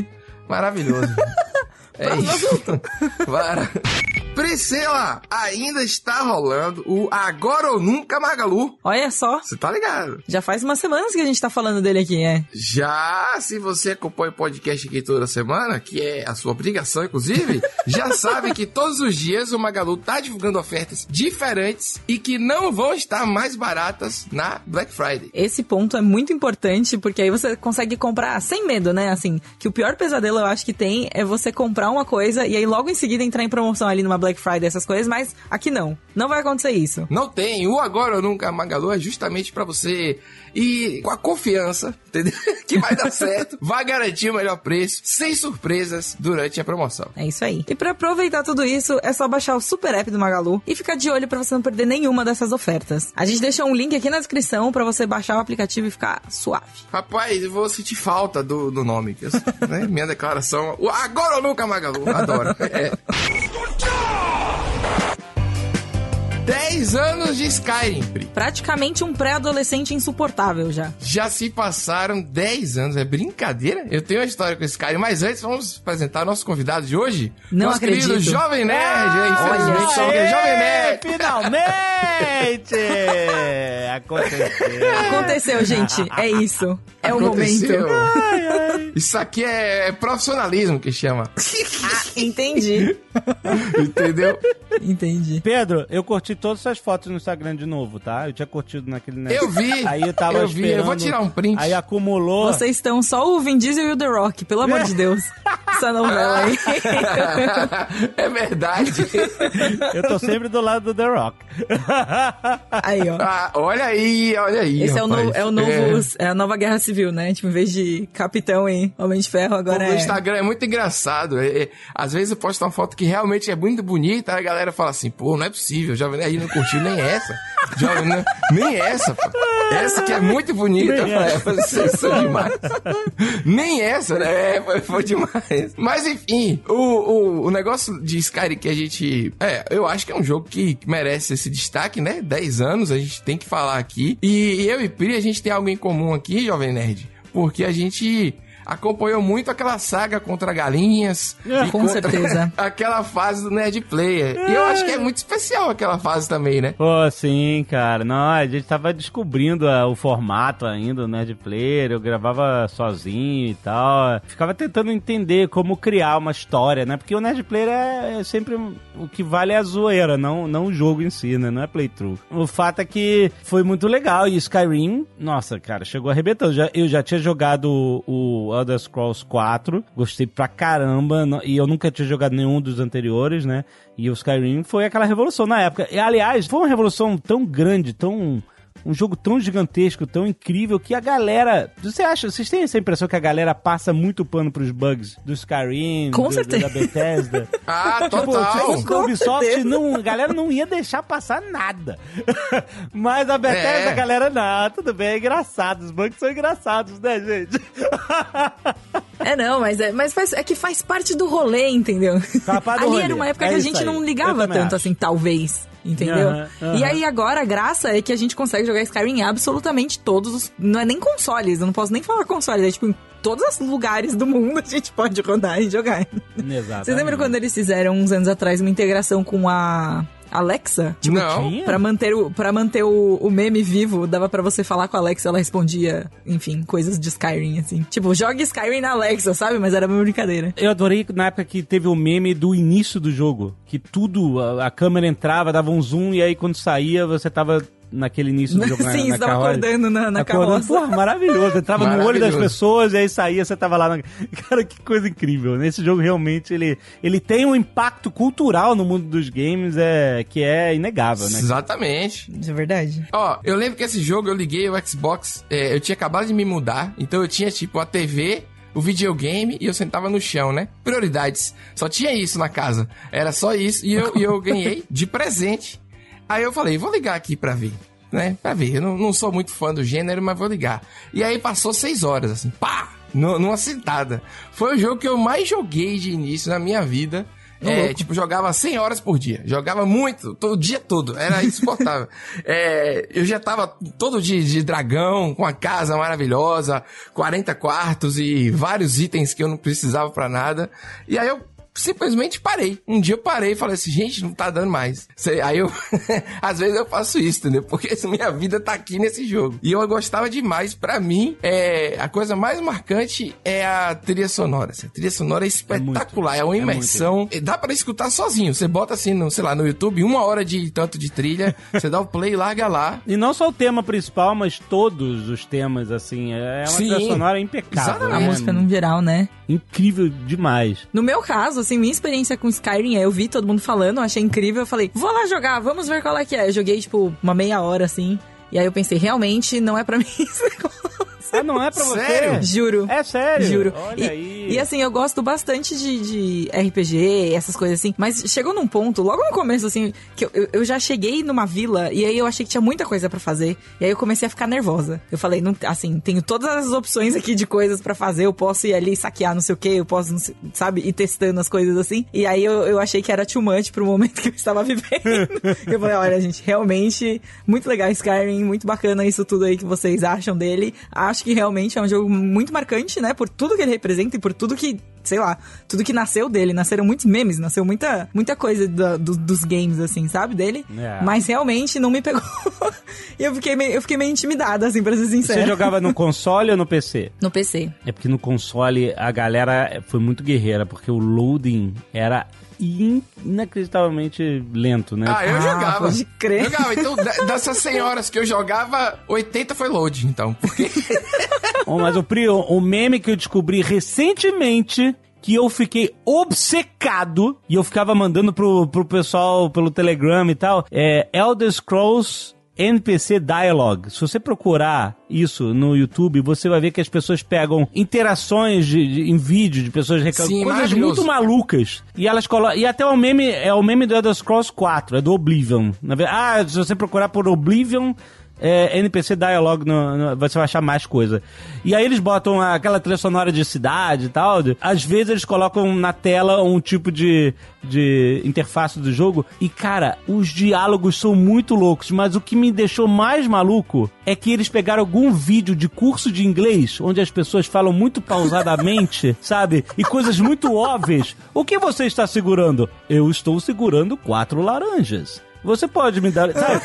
Speaker 2: Maravilhoso. é isso. Para. Priscila, ainda está rolando o Agora ou Nunca Magalu.
Speaker 1: Olha só.
Speaker 2: Você tá ligado?
Speaker 1: Já faz umas semanas que a gente tá falando dele aqui, é.
Speaker 2: Já, se você acompanha o podcast aqui toda semana, que é a sua obrigação, inclusive, já sabe que todos os dias o Magalu tá divulgando ofertas diferentes e que não vão estar mais baratas na Black Friday.
Speaker 1: Esse ponto é muito importante, porque aí você consegue comprar sem medo, né? Assim, que o pior pesadelo eu acho que tem é você comprar uma coisa e aí logo em seguida entrar em promoção ali numa Black Friday, essas coisas, mas aqui não. Não vai acontecer isso.
Speaker 2: Não tem. O Agora ou Nunca Magalu é justamente pra você ir com a confiança, entendeu? Que vai dar certo, vai garantir o melhor preço, sem surpresas durante a promoção.
Speaker 1: É isso aí. E pra aproveitar tudo isso, é só baixar o super app do Magalu e ficar de olho pra você não perder nenhuma dessas ofertas. A gente deixou um link aqui na descrição pra você baixar o aplicativo e ficar suave.
Speaker 2: Rapaz, eu vou sentir falta do, do nome. eu- né? Minha declaração. o Agora ou nunca, Magalu. Adoro. É. 10 anos de Skyrim, Pri.
Speaker 1: Praticamente um pré-adolescente insuportável já.
Speaker 2: Já se passaram 10 anos. É brincadeira? Eu tenho uma história com esse Skyrim, mas antes vamos apresentar nosso convidado de hoje.
Speaker 1: Não
Speaker 2: nosso querido
Speaker 1: acredito.
Speaker 2: Jovem Nerd. É, infelizmente,
Speaker 1: olha
Speaker 2: só é Jovem Nerd.
Speaker 4: Finalmente! Aconteceu.
Speaker 1: Aconteceu, gente. É isso. É o
Speaker 2: Aconteceu. Isso aqui é profissionalismo que chama.
Speaker 1: Entendi.
Speaker 2: Entendeu?
Speaker 1: Entendi.
Speaker 4: Pedro, eu curti todas essas fotos no Instagram de novo, tá? Eu tinha curtido naquele negócio.
Speaker 2: Eu vi.
Speaker 4: Aí eu tava
Speaker 2: Eu vi. Eu vou
Speaker 4: esperando-
Speaker 2: tirar um print.
Speaker 4: Aí acumulou.
Speaker 1: Vocês estão só o Vin Diesel e o The Rock, pelo amor de Deus. Essa novela aí.
Speaker 2: é verdade.
Speaker 4: Eu tô sempre do lado do The Rock.
Speaker 1: Aí, ó.
Speaker 2: Ah, olha aí, olha aí.
Speaker 1: Esse é o,
Speaker 2: rapaz.
Speaker 1: novo, é o novo. É. a nova guerra civil, né? Tipo, em vez de capitão e Homem de Ferro, agora
Speaker 2: O
Speaker 1: é.
Speaker 2: Instagram é muito engraçado. É, é, às vezes eu posto uma foto que realmente é muito bonita, aí a galera fala assim, pô, não é possível, o Jovem Nerd não curtiu nem essa. Jovem Nerd, nem essa, pô. Essa que é muito bonita.
Speaker 4: Nem
Speaker 2: é, vocês são demais. nem essa, né? É, foi, foi demais. Mas enfim, o, o, o negócio de Skyrim que a gente... É, eu acho que é um jogo que merece esse destaque, né? 10 anos, a gente tem que falar aqui. E eu e Pri, a gente tem algo em comum aqui, Jovem Nerd. Porque a gente acompanhou muito aquela saga contra galinhas.
Speaker 4: É,
Speaker 2: e
Speaker 1: com
Speaker 2: contra
Speaker 1: certeza.
Speaker 2: Aquela fase do Nerd Player. E eu acho que é muito especial aquela fase também, né?
Speaker 4: Pô, sim, cara. Não, a gente tava descobrindo ah, o formato ainda, o Nerd Player. Eu gravava sozinho e tal. Ficava tentando entender como criar uma história, né? Porque o Nerd Player é, é sempre o que vale é a zoeira, não, não o jogo em si, né? Não é playthrough. O fato é que foi muito legal. E Skyrim, nossa, cara, chegou arrebentando. Já, eu já tinha jogado o, o Elder Scrolls 4. Gostei pra caramba. E eu nunca tinha jogado nenhum dos anteriores, né? E o Skyrim foi aquela revolução na época. E, aliás, foi uma revolução tão grande, tão. Um jogo tão gigantesco, tão incrível, que a galera. Você acha, vocês têm essa impressão que a galera passa muito pano pros bugs do Skyrim,
Speaker 1: Com
Speaker 4: do-
Speaker 1: certeza.
Speaker 4: da Bethesda?
Speaker 2: Ah,
Speaker 4: Tipo,
Speaker 2: total.
Speaker 4: se fosse da
Speaker 1: Com
Speaker 4: Ubisoft,
Speaker 1: certeza.
Speaker 4: não, a galera não ia deixar passar nada. Mas a Bethesda,
Speaker 2: É.
Speaker 4: a galera, não, tudo bem, é engraçado. Os bugs são engraçados, né, gente?
Speaker 1: É, não, mas, é, mas faz- é que faz parte do rolê, entendeu?
Speaker 4: Do
Speaker 1: Ali
Speaker 4: rolê.
Speaker 1: era uma época
Speaker 4: É
Speaker 1: que a gente
Speaker 4: aí.
Speaker 1: não ligava tanto
Speaker 4: acho.
Speaker 1: assim, talvez. Entendeu?
Speaker 4: Aham, aham.
Speaker 1: E aí agora a graça é que a gente consegue jogar Skyrim em absolutamente todos os. Não é nem consoles, eu não posso nem falar consoles, é tipo em todos os lugares do mundo a gente pode rodar e jogar.
Speaker 4: Exato.
Speaker 1: Vocês lembram quando eles fizeram uns anos atrás uma integração com a Alexa? Tipo,
Speaker 2: Não.
Speaker 4: Tinha?
Speaker 1: Pra manter, o, pra manter o, o meme vivo, dava pra você falar com a Alexa, ela respondia, enfim, coisas de Skyrim, assim. Tipo, jogue Skyrim na Alexa, sabe? Mas era uma brincadeira.
Speaker 4: Eu adorei na época que teve o meme do início do jogo. Que tudo, a, a câmera entrava, dava um zoom, e aí quando saía, você tava naquele início do jogo na,
Speaker 1: Sim,
Speaker 4: na
Speaker 1: você tava
Speaker 4: carruagem.
Speaker 1: acordando na, na
Speaker 4: Acordando,
Speaker 1: carroça.
Speaker 4: Porra, maravilhoso. Entrava no olho das pessoas e aí saía, você tava lá. Na... Cara, que coisa incrível. Nesse jogo, realmente, ele, ele tem um impacto cultural no mundo dos games é, que é inegável, né?
Speaker 2: Exatamente.
Speaker 1: De verdade.
Speaker 2: Ó, eu lembro que esse jogo eu liguei o Xbox, é, eu tinha acabado de me mudar, então eu tinha tipo a TV, o videogame e eu sentava no chão, né? Prioridades. Só tinha isso na casa. Era só isso e eu, e eu ganhei de presente. Aí eu falei, vou ligar aqui pra ver. Né? Pra ver. Eu não, não sou muito fã do gênero, mas vou ligar. E aí passou seis horas, assim, pá! nu- Numa sentada. Foi o jogo que eu mais joguei de início na minha vida. É, tipo, jogava 100 horas por dia. Jogava muito, todo, o dia todo. Era insuportável. É, eu já tava todo de, de dragão, com a casa maravilhosa, 40 quartos e vários itens que eu não precisava pra nada. E aí eu simplesmente parei. Um dia eu parei e falei assim, gente, não tá dando mais. Sei- Aí eu, às vezes eu faço isso, entendeu? Porque minha vida tá aqui nesse jogo. E eu gostava demais. Pra mim, é, a coisa mais marcante é a trilha sonora. A trilha sonora é espetacular, é, uma
Speaker 4: É muito.
Speaker 2: imersão. E Dá pra escutar sozinho. Você bota assim, no, sei lá, no YouTube, uma hora de tanto de trilha, você dá o play e larga lá.
Speaker 4: E não só o tema principal, mas todos os temas, assim. É uma
Speaker 2: Sim.
Speaker 4: trilha sonora impecável.
Speaker 2: Exatamente.
Speaker 1: A
Speaker 4: né?
Speaker 1: música no geral, né?
Speaker 4: Incrível demais.
Speaker 1: No meu caso, assim, minha experiência com Skyrim é, eu vi todo mundo falando, achei incrível, eu falei, vou lá jogar, vamos ver qual é que é. Eu joguei, tipo, uma meia hora, assim, e aí eu pensei, realmente, não é pra mim esse negócio.
Speaker 4: Ah, não é pra
Speaker 2: Sério?
Speaker 4: você?
Speaker 1: Juro.
Speaker 4: É sério?
Speaker 1: Juro.
Speaker 4: Olha
Speaker 1: e,
Speaker 4: aí.
Speaker 1: e assim, eu gosto bastante de, de RPG, essas coisas assim. Mas chegou num ponto, logo no começo, assim, que eu, eu, eu já cheguei numa vila e aí eu achei que tinha muita coisa pra fazer. E aí eu comecei a ficar nervosa. Eu falei, não, assim, tenho todas as opções aqui de coisas pra fazer. Eu posso ir ali saquear não sei o que, eu posso, não sei- sabe, ir testando as coisas assim. E aí eu, eu achei que era too much pro momento que eu estava vivendo. eu falei, olha, gente, realmente, muito legal Skyrim, muito bacana isso tudo aí que vocês acham dele. Acho que realmente é um jogo muito marcante, né? Por tudo que ele representa e por tudo que, sei lá, tudo que nasceu dele. Nasceram muitos memes, nasceu muita, muita coisa da- do- dos games, assim, sabe? Dele.
Speaker 4: É.
Speaker 1: Mas realmente não me pegou. e eu fiquei, meio, eu fiquei meio intimidada, assim, pra ser sincera.
Speaker 4: Você jogava no console ou no PC?
Speaker 1: No PC.
Speaker 4: É porque no console a galera foi muito guerreira, porque o loading era in- inacreditavelmente lento, né?
Speaker 2: Ah, eu
Speaker 1: Ah,
Speaker 2: jogava.
Speaker 1: pode crer.
Speaker 2: Jogava. Então, dessas 100 horas que eu jogava, 80 foi load, então. Porque
Speaker 4: Oh, mas o Pri, o, o meme que eu descobri recentemente que eu fiquei obcecado e eu ficava mandando pro, pro pessoal pelo Telegram e tal, é Elder Scrolls NPC Dialogue. Se você procurar isso no YouTube, você vai ver que as pessoas pegam interações de, de- em vídeo de pessoas reclamando coisas muito malucas. E elas colocam. E até o meme é o meme do Elder Scrolls 4, é do Oblivion. Ah, se você procurar por Oblivion, é, NPC Dialogue, no, no- você vai achar mais coisa. E aí eles botam aquela trilha sonora de cidade e tal. às vezes eles colocam na tela um tipo de, de interface do jogo. E cara, os diálogos são muito loucos. Mas o que me deixou mais maluco é que eles pegaram algum vídeo de curso de inglês, onde as pessoas falam muito pausadamente, sabe? E coisas muito óbvias. O que você está segurando? Eu estou segurando quatro laranjas. Você pode me dar. Sabe?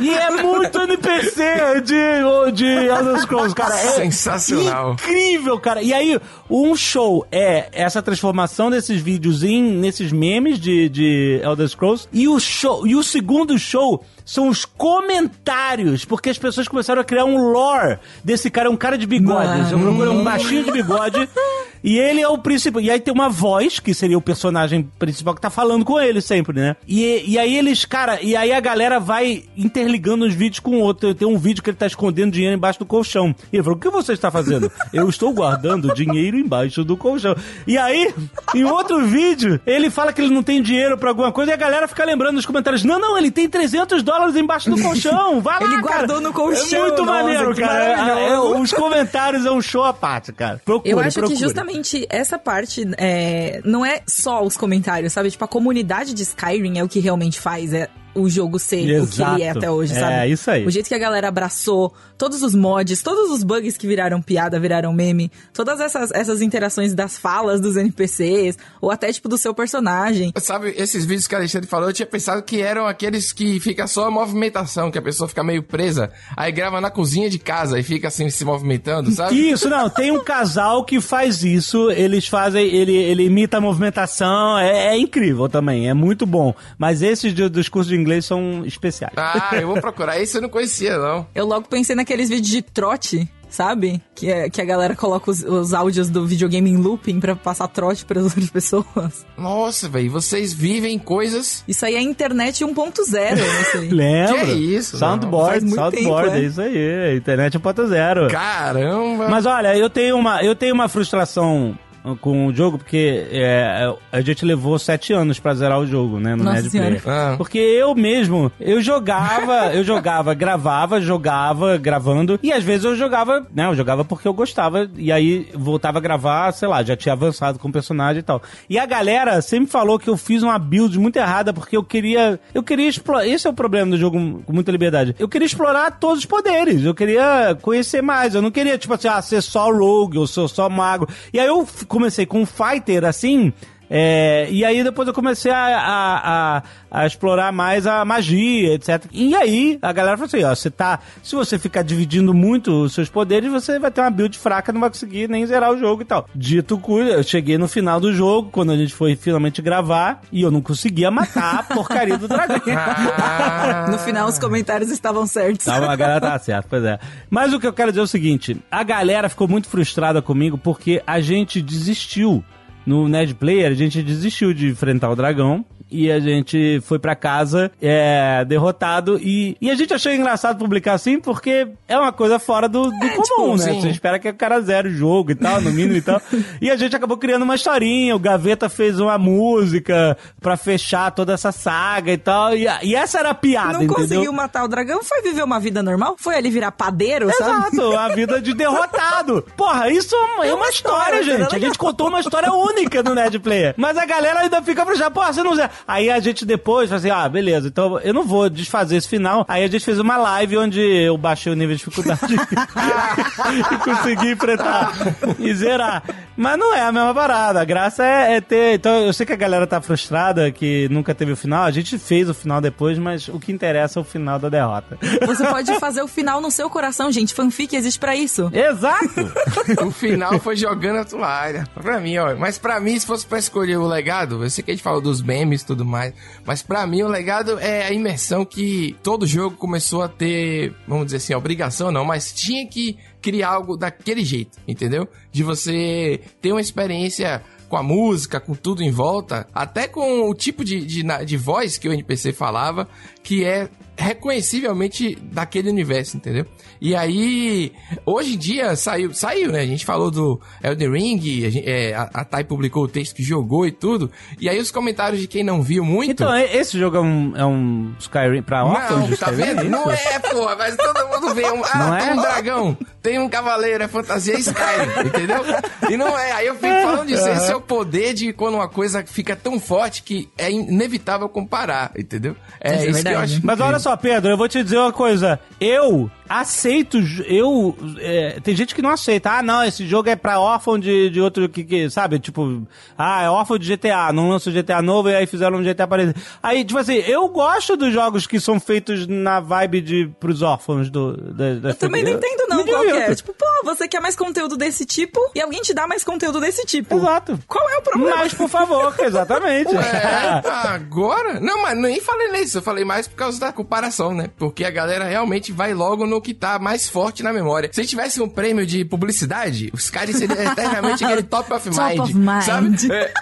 Speaker 4: E é muito NPC de, de Elder Scrolls, cara. É
Speaker 2: Sensacional.
Speaker 4: Incrível, cara. E aí, um show é essa transformação desses vídeos em nesses memes de, de Elder Scrolls. E o show, e o segundo show são os comentários, porque as pessoas começaram a criar um lore desse cara, é um cara de bigode. Eu procuro um baixinho de bigode. E ele é o principal. E aí tem uma voz, que seria o personagem principal, que tá falando com ele sempre, né? E, e aí eles, cara, e aí a galera vai interligando os vídeos com o outro. Tem um vídeo que ele tá escondendo dinheiro embaixo do colchão. E ele falou: O que você está fazendo? Eu estou guardando dinheiro embaixo do colchão. E aí, em outro vídeo, ele fala que ele não tem dinheiro pra alguma coisa e a galera fica lembrando nos comentários: Não, não, ele tem 300 dólares embaixo do colchão. Vai lá,
Speaker 1: Ele
Speaker 4: cara.
Speaker 1: guardou no colchão,
Speaker 4: É muito
Speaker 1: nossa,
Speaker 4: maneiro, cara. É, é, os comentários é um show à parte, cara. Procure,
Speaker 1: Eu acho
Speaker 4: procure.
Speaker 1: que justamente essa parte é, não é só os comentários, sabe? Tipo, a comunidade de Skyrim é o que realmente faz é, o jogo ser o que ele é
Speaker 4: Exato.
Speaker 1: até hoje,
Speaker 4: É,
Speaker 1: sabe?
Speaker 4: isso aí.
Speaker 1: O jeito que a galera abraçou, todos os mods, todos os bugs que viraram piada, viraram meme, todas essas, essas interações das falas dos NPCs, ou até, tipo, do seu personagem.
Speaker 2: Sabe, esses vídeos que a Alexandre falou, eu tinha pensado que eram aqueles que fica só a movimentação, que a pessoa fica meio presa, aí grava na cozinha de casa e fica assim se movimentando, sabe?
Speaker 4: Isso, não, tem um casal que faz isso, eles fazem, ele, ele imita a movimentação, é, é incrível também, é muito bom. Mas esses de- dos cursos de inglês são especiais.
Speaker 2: Ah, eu vou procurar. Esse eu não conhecia, não.
Speaker 1: Eu logo pensei naqueles vídeos de trote, sabe? Que, é, que a galera coloca os, os áudios do videogame em looping pra passar trote para as outras pessoas.
Speaker 2: Nossa, velho, vocês vivem coisas.
Speaker 1: Isso aí é internet 1.0, não sei.
Speaker 4: Lembra?
Speaker 2: Que isso,
Speaker 4: Soundboard, soundboard,
Speaker 1: tempo, é.
Speaker 4: é isso aí, internet 1.0.
Speaker 2: Caramba!
Speaker 4: Mas olha, eu tenho uma, eu tenho uma frustração com o jogo, porque é, a gente levou sete anos pra zerar o jogo, né, no
Speaker 1: Nossa
Speaker 4: Nerd Player.
Speaker 2: Ah.
Speaker 4: Porque eu mesmo, eu jogava, eu jogava, gravava, jogava, gravando, e às vezes eu jogava, né, eu jogava porque eu gostava, e aí voltava a gravar, sei lá, já tinha avançado com o personagem e tal. E a galera sempre falou que eu fiz uma build muito errada, porque eu queria, eu queria explorar, esse é o problema do jogo com muita liberdade, eu queria explorar todos os poderes, eu queria conhecer mais, eu não queria, tipo assim, ah, ser só rogue, ou ser só mago. E aí eu comecei com um fighter, assim, é, e aí depois eu comecei a, a, a, a explorar mais a magia, etc. E aí a galera falou assim, ó, você tá. Se você ficar dividindo muito os seus poderes, você vai ter uma build fraca, não vai conseguir nem zerar o jogo e tal. Dito cujo, eu cheguei no final do jogo, quando a gente foi finalmente gravar, e eu não conseguia matar a porcaria do dragão.
Speaker 2: Ah,
Speaker 1: No final, os comentários estavam certos.
Speaker 4: Tava, a galera tá certo, pois é. Mas o que eu quero dizer é o seguinte: a galera ficou muito frustrada comigo porque a gente desistiu. No Nerd Player, a gente desistiu de enfrentar o dragão. E a gente foi pra casa é, derrotado. E, e a gente achou engraçado publicar assim, porque é uma coisa fora do, do comum,
Speaker 2: tipo,
Speaker 4: né?
Speaker 2: sim.
Speaker 4: Você espera que o cara zere o jogo e tal, no mínimo e tal. E a gente acabou criando uma historinha. O Gaveta fez uma música pra fechar toda essa saga e tal. E, e essa era a piada,
Speaker 1: Não
Speaker 4: entendeu?
Speaker 1: conseguiu matar o dragão, foi viver uma vida normal? Foi ali virar padeiro, sabe?
Speaker 4: Exato, a vida de derrotado. Porra, isso é uma, é uma história,
Speaker 1: história,
Speaker 4: gente.
Speaker 1: né?
Speaker 4: A gente contou uma história única no Nerd Player. Mas a galera ainda fica frustrada. Porra, você não zera. Aí a gente depois fala assim: ah, beleza, então eu não vou desfazer esse final. Aí a gente fez uma live onde eu baixei o nível de dificuldade e consegui enfrentar e zerar. Mas não é a mesma parada. A graça é, é ter. Então eu sei que a galera tá frustrada que nunca teve o final. A gente fez o final depois, mas o que interessa é o final da derrota.
Speaker 1: Você pode fazer o final no seu coração, gente. Fanfic existe pra isso.
Speaker 4: Exato!
Speaker 2: o final foi jogando a toalha. Pra mim, ó. Mas pra mim, se fosse pra escolher o legado, eu sei que a gente falou dos memes tudo mais, mas pra mim o legado é a imersão que todo jogo começou a ter, vamos dizer assim, obrigação não, mas tinha que criar algo daquele jeito, entendeu? De você ter uma experiência com a música, com tudo em volta, até com o tipo de, de, de voz que o NPC falava, que é reconhecivelmente daquele universo, entendeu? E aí, hoje em dia saiu, saiu, né? A gente falou do Elden Ring, a, gente- é, a, a Thay publicou o texto que jogou e tudo. E aí os comentários de quem não viu muito.
Speaker 4: Então, e- esse jogo é um, é um Skyrim pra órfãos
Speaker 2: Não, tá vendo? Não é, porra, mas todo mundo vê um. Ah,
Speaker 4: Não é?
Speaker 2: um dragão, tem um cavaleiro, é fantasia Skyrim, entendeu? E não é. Aí eu fico falando disso. Esse é o poder de quando uma coisa fica tão forte que é inevitável comparar, entendeu? É
Speaker 1: Isso é
Speaker 2: isso, que eu acho.
Speaker 4: Mas olha só, Pedro, eu vou te dizer uma coisa. Eu aceito, eu. é, tem gente que não aceita. Ah, não, esse jogo é pra órfão de, de outro que, que, sabe? Tipo, ah, é órfão de GTA, não lança o GTA novo e aí fizeram um GTA parecido. Aí, tipo assim, eu gosto dos jogos que são feitos na vibe de pros órfãos do. Da, da
Speaker 1: Eu também não entendo não qual que é. Tipo, pô, você quer mais conteúdo desse tipo e alguém te dá mais conteúdo desse tipo.
Speaker 4: Exato.
Speaker 1: Qual é o problema?
Speaker 4: Mas, por favor, exatamente.
Speaker 2: É, agora? Não, mas nem falei nisso. Eu falei mais por causa da comparação, né? Porque a galera realmente vai logo no que tá mais forte na memória. Se tivesse um prêmio de publicidade, os caras seriam eternamente aquele top of
Speaker 1: Top
Speaker 2: mind.
Speaker 1: of mind.
Speaker 2: Sabe? É,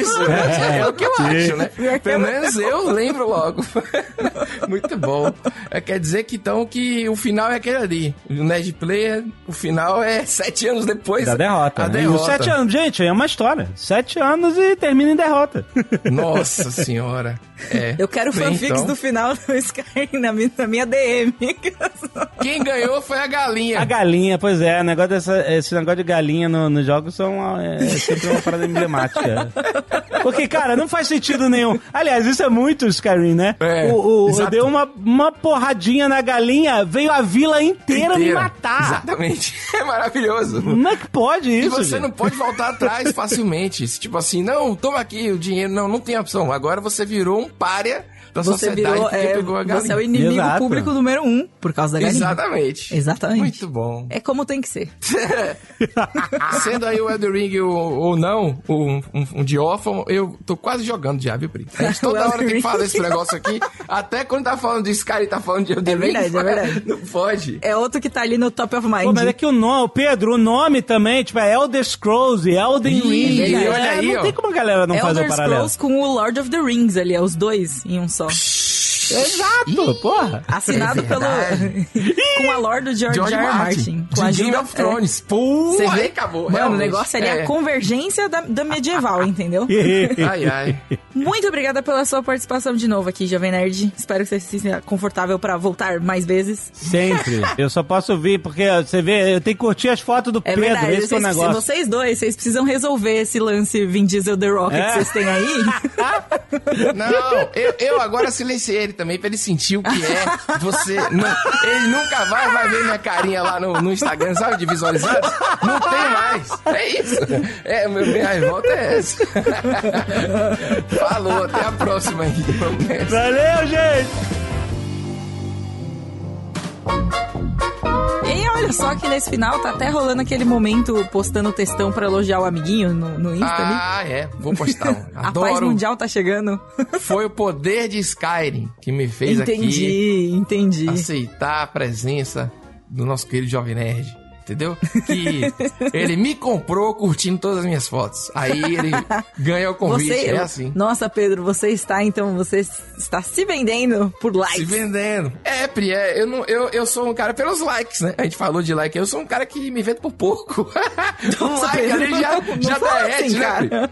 Speaker 2: isso, é, é o que eu acho, né? Pelo menos eu lembro logo. Muito bom. É, quer dizer que então que o final é aquele ali. O Nerd Player, o final é sete anos depois.
Speaker 4: Da derrota.
Speaker 2: A
Speaker 4: né?
Speaker 2: Derrota.
Speaker 4: sete anos, gente, é uma história. Sete anos e termina em derrota.
Speaker 2: Nossa senhora. É.
Speaker 1: Eu quero
Speaker 2: Bem,
Speaker 1: fanfics
Speaker 2: então,
Speaker 1: do final do Skyrim na minha, na minha DM.
Speaker 2: Quem ganhou foi a galinha.
Speaker 4: A galinha, pois é, o negócio dessa, esse negócio de galinha no- nos jogos são uma- é, sempre uma parada emblemática. Porque, cara, não faz sentido nenhum. Aliás, isso é muito Skyrim, né?
Speaker 2: É,
Speaker 4: o, o, eu dei uma, uma porradinha na galinha, veio a vila inteira, me matar.
Speaker 2: Exatamente. É maravilhoso.
Speaker 4: Como é que pode
Speaker 2: E
Speaker 4: isso?
Speaker 2: você
Speaker 4: gente?
Speaker 2: não pode voltar atrás facilmente. Tipo assim, não, toma aqui o dinheiro. Não, não tem opção. Agora você virou um párea da
Speaker 1: Você
Speaker 2: sociedade
Speaker 1: virou. é,
Speaker 2: pegou a galinha.
Speaker 1: você é o inimigo
Speaker 4: Exato.
Speaker 1: público número um por causa da galinha.
Speaker 2: Exatamente.
Speaker 1: Exatamente.
Speaker 2: Muito bom.
Speaker 1: É como tem que ser.
Speaker 2: Sendo aí o Elden Ring ou, ou não, um, um, um de órfão, eu tô quase jogando já, viu, Pri? A gente toda hora tem que falar desse negócio aqui. Até quando tá falando de Sky e tá falando de Elden
Speaker 1: É verdade,
Speaker 2: Ring.
Speaker 1: é verdade.
Speaker 2: Não pode.
Speaker 1: É outro que tá ali no top of mind.
Speaker 4: Pô, mas é que o nome, Pedro, o nome também, tipo, é Elder Scrolls e Elden Ring.
Speaker 1: verdade.
Speaker 2: olha
Speaker 4: É,
Speaker 2: aí,
Speaker 4: não
Speaker 2: ó.
Speaker 4: tem como a galera não fazer
Speaker 1: Elder
Speaker 4: o paralelo.
Speaker 1: Scrolls com o Lord of the Rings ali, é os dois em um só. hermoso.
Speaker 4: Exato, porra.
Speaker 1: Assinado
Speaker 2: É
Speaker 1: pelo. com a Lord do George,
Speaker 2: George
Speaker 1: R. R.
Speaker 2: Martin.
Speaker 1: Martin. Com
Speaker 2: de
Speaker 1: a
Speaker 2: Game
Speaker 1: ajuda-
Speaker 2: of Thrones. Pô,
Speaker 1: Você
Speaker 2: aí acabou.
Speaker 1: Mano, o
Speaker 2: realmente.
Speaker 1: negócio ali é a convergência da, da medieval, entendeu?
Speaker 2: Ai, ai.
Speaker 1: Muito obrigada pela sua participação de novo aqui, Jovem Nerd. Espero que você se sinta confortável pra voltar mais vezes.
Speaker 4: Sempre. Eu só posso vir porque você vê, eu tenho que curtir as fotos do
Speaker 1: É
Speaker 4: Pedro,
Speaker 1: verdade.
Speaker 4: esse que é o
Speaker 1: Vocês,
Speaker 4: negócio.
Speaker 1: vocês dois, vocês precisam resolver esse lance Vin Diesel The Rock
Speaker 4: É.
Speaker 1: que vocês têm aí.
Speaker 2: Não, eu, eu agora silenciei ele também pra ele sentir o que é você. não- ele nunca mais vai ver minha carinha lá no, no Instagram, sabe, de visualizados? Não tem mais. É isso. É, meu, minha revolta é essa. Falou, até a próxima aí.
Speaker 4: Valeu, gente!
Speaker 1: Olha só que nesse final tá até rolando aquele momento postando textão pra elogiar o amiguinho no, no Insta ali.
Speaker 2: Ah, é. Vou postar. um.
Speaker 1: A paz
Speaker 2: Adoro.
Speaker 1: mundial tá chegando.
Speaker 2: Foi o poder de Skyrim que me fez aqui
Speaker 1: entendi, entendi.
Speaker 2: aceitar a presença do nosso querido Jovem Nerd. Entendeu? Que ele me comprou curtindo todas as minhas fotos. Aí ele ganha o convite.
Speaker 1: Você,
Speaker 2: é assim.
Speaker 1: Nossa, Pedro, você está então, você está se vendendo por likes.
Speaker 2: Se vendendo. É, Pri, é, eu, não, eu, eu sou um cara pelos likes, né? A gente falou de like. Eu sou um cara que me vende por pouco. um like
Speaker 1: Pedro,
Speaker 2: ali já,
Speaker 1: não
Speaker 2: já derrete,
Speaker 1: assim,
Speaker 2: né,
Speaker 1: cara.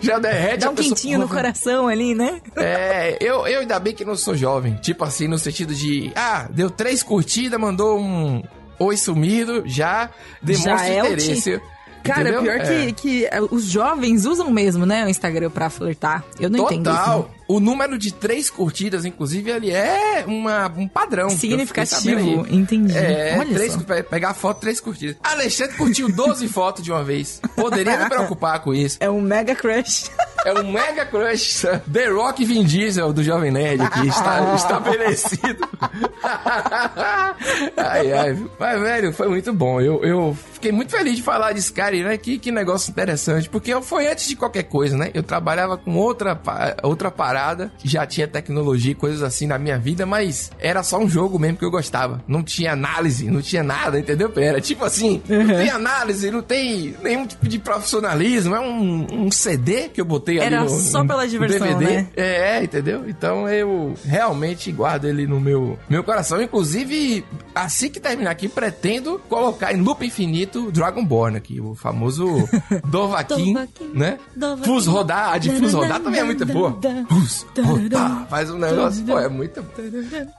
Speaker 2: Já derrete.
Speaker 1: Dá um quentinho no coração ali, né?
Speaker 2: É, eu, eu ainda bem que não sou jovem. Tipo assim, no sentido de, ah, deu três curtidas, mandou um oi sumido, já demonstra
Speaker 1: Já é
Speaker 2: interesse.
Speaker 1: Cara,
Speaker 2: Entendeu?
Speaker 1: pior
Speaker 2: É.
Speaker 1: que, que eh, os jovens usam mesmo, né, o Instagram pra flertar. Eu não entendo isso.
Speaker 2: Total.
Speaker 1: não.
Speaker 2: O número de três curtidas, inclusive, ele é uma, um padrão.
Speaker 1: Significativo, entendi.
Speaker 2: É,
Speaker 1: Olha
Speaker 2: três,
Speaker 1: só.
Speaker 2: pe- pegar foto, três curtidas. Alexandre curtiu 12 fotos de uma vez. Poderia me preocupar com isso.
Speaker 1: É um mega crush.
Speaker 2: É um mega crush. The Rock Vin Diesel do Jovem Nerd aqui, está estabelecido. ai, ai. Mas, velho, foi muito bom. Eu, eu fiquei muito feliz de falar de Skyrim, né? Que, que negócio interessante. Porque eu, foi antes de qualquer coisa, né? Eu trabalhava com outra, outra parada, já tinha tecnologia e coisas assim na minha vida, mas era só um jogo mesmo que eu gostava. Não tinha análise, não tinha nada, entendeu? Era tipo assim, não tem análise, não tem nenhum tipo de profissionalismo. É um, um CD que eu botei ali
Speaker 1: Era
Speaker 2: no,
Speaker 1: só pela diversão,
Speaker 2: DVD.
Speaker 1: né?
Speaker 2: É, entendeu? Então eu realmente guardo ele no meu, meu coração. Inclusive, assim que terminar aqui, pretendo colocar em loop infinito Dragonborn aqui, o famoso Dovahkiin,
Speaker 1: Dovahkiin,
Speaker 2: né? Fus rodar, a de Fus rodar também é muito boa. Fus rodar, faz um negócio, pô, é muito bom.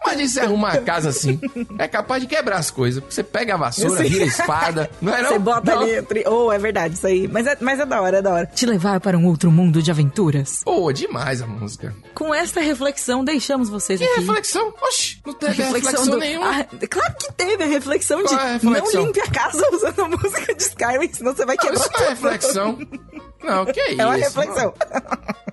Speaker 2: Imagina você arrumar uma casa assim, é capaz de quebrar as coisas. Você pega a vassoura, vira a espada, não é não?
Speaker 1: Você bota
Speaker 2: Não.
Speaker 1: ali. tri- Oh, é verdade, isso aí. Mas é, mas é da hora, é da hora. Te levar para um outro mundo de aventuras.
Speaker 2: Pô, demais a música.
Speaker 1: Com esta reflexão, deixamos vocês
Speaker 2: Que
Speaker 1: aqui.
Speaker 2: reflexão? Oxi, não teve reflexão,
Speaker 1: do-
Speaker 2: nenhuma.
Speaker 1: Ah, claro que teve a reflexão de
Speaker 2: Qual é a reflexão?
Speaker 1: não limpe a casa usando música de Skyrim, senão você vai
Speaker 2: Não,
Speaker 1: quebrar
Speaker 2: isso não é
Speaker 1: tudo.
Speaker 2: reflexão. Não, que é isso?
Speaker 1: É uma reflexão.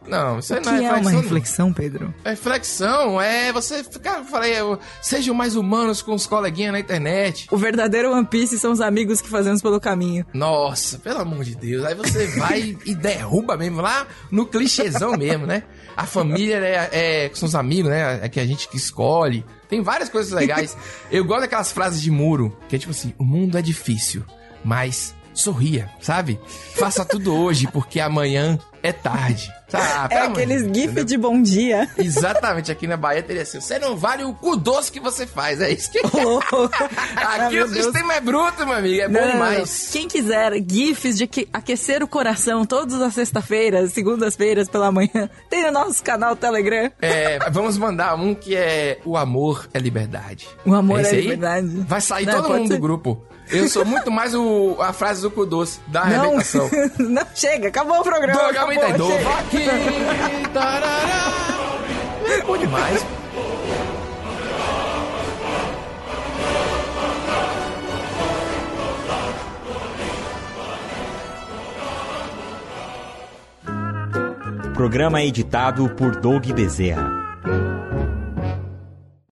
Speaker 2: Não, isso aí não é
Speaker 1: é
Speaker 2: reflexão.
Speaker 1: uma
Speaker 2: não.
Speaker 1: reflexão, Pedro?
Speaker 2: Reflexão é você ficar, falei, sejam mais humanos com os coleguinhas na internet.
Speaker 1: O verdadeiro One Piece são os amigos que fazemos pelo caminho.
Speaker 2: Nossa, pelo amor de Deus. Aí você vai e derruba mesmo, lá no clichêzão mesmo, né? A família é, é- são os amigos, né? É que a gente que escolhe. Tem várias coisas legais. Eu gosto daquelas frases de muro, que é tipo assim, o mundo é difícil, mas sorria, sabe? Faça tudo hoje, porque amanhã é tarde. Ah,
Speaker 1: É aqueles
Speaker 2: Deus,
Speaker 1: gif
Speaker 2: entendeu?
Speaker 1: de bom dia.
Speaker 2: Exatamente, aqui na Bahia teria assim, você não vale o cu doce que você faz, é isso que...
Speaker 1: Ah,
Speaker 2: Aqui o
Speaker 1: Deus.
Speaker 2: sistema é bruto, meu amigo, é bom
Speaker 1: Não, não.
Speaker 2: demais.
Speaker 1: Quem quiser gifs de aque- aquecer o coração todas as sexta-feiras, segundas-feiras pela manhã, tem no nosso canal Telegram.
Speaker 2: É, vamos mandar um que é O Amor é Liberdade.
Speaker 1: O amor é
Speaker 2: aí
Speaker 1: liberdade.
Speaker 2: Vai sair
Speaker 1: Não,
Speaker 2: todo mundo
Speaker 1: ser.
Speaker 2: do grupo. Eu sou muito mais o, a frase do cu doce, da
Speaker 1: Não,
Speaker 2: arrebentação.
Speaker 1: não chega, acabou o programa.
Speaker 2: Doga
Speaker 1: acabou, chega.
Speaker 2: aqui, tarará. É bom demais.
Speaker 5: Programa editado por Doug Bezerra.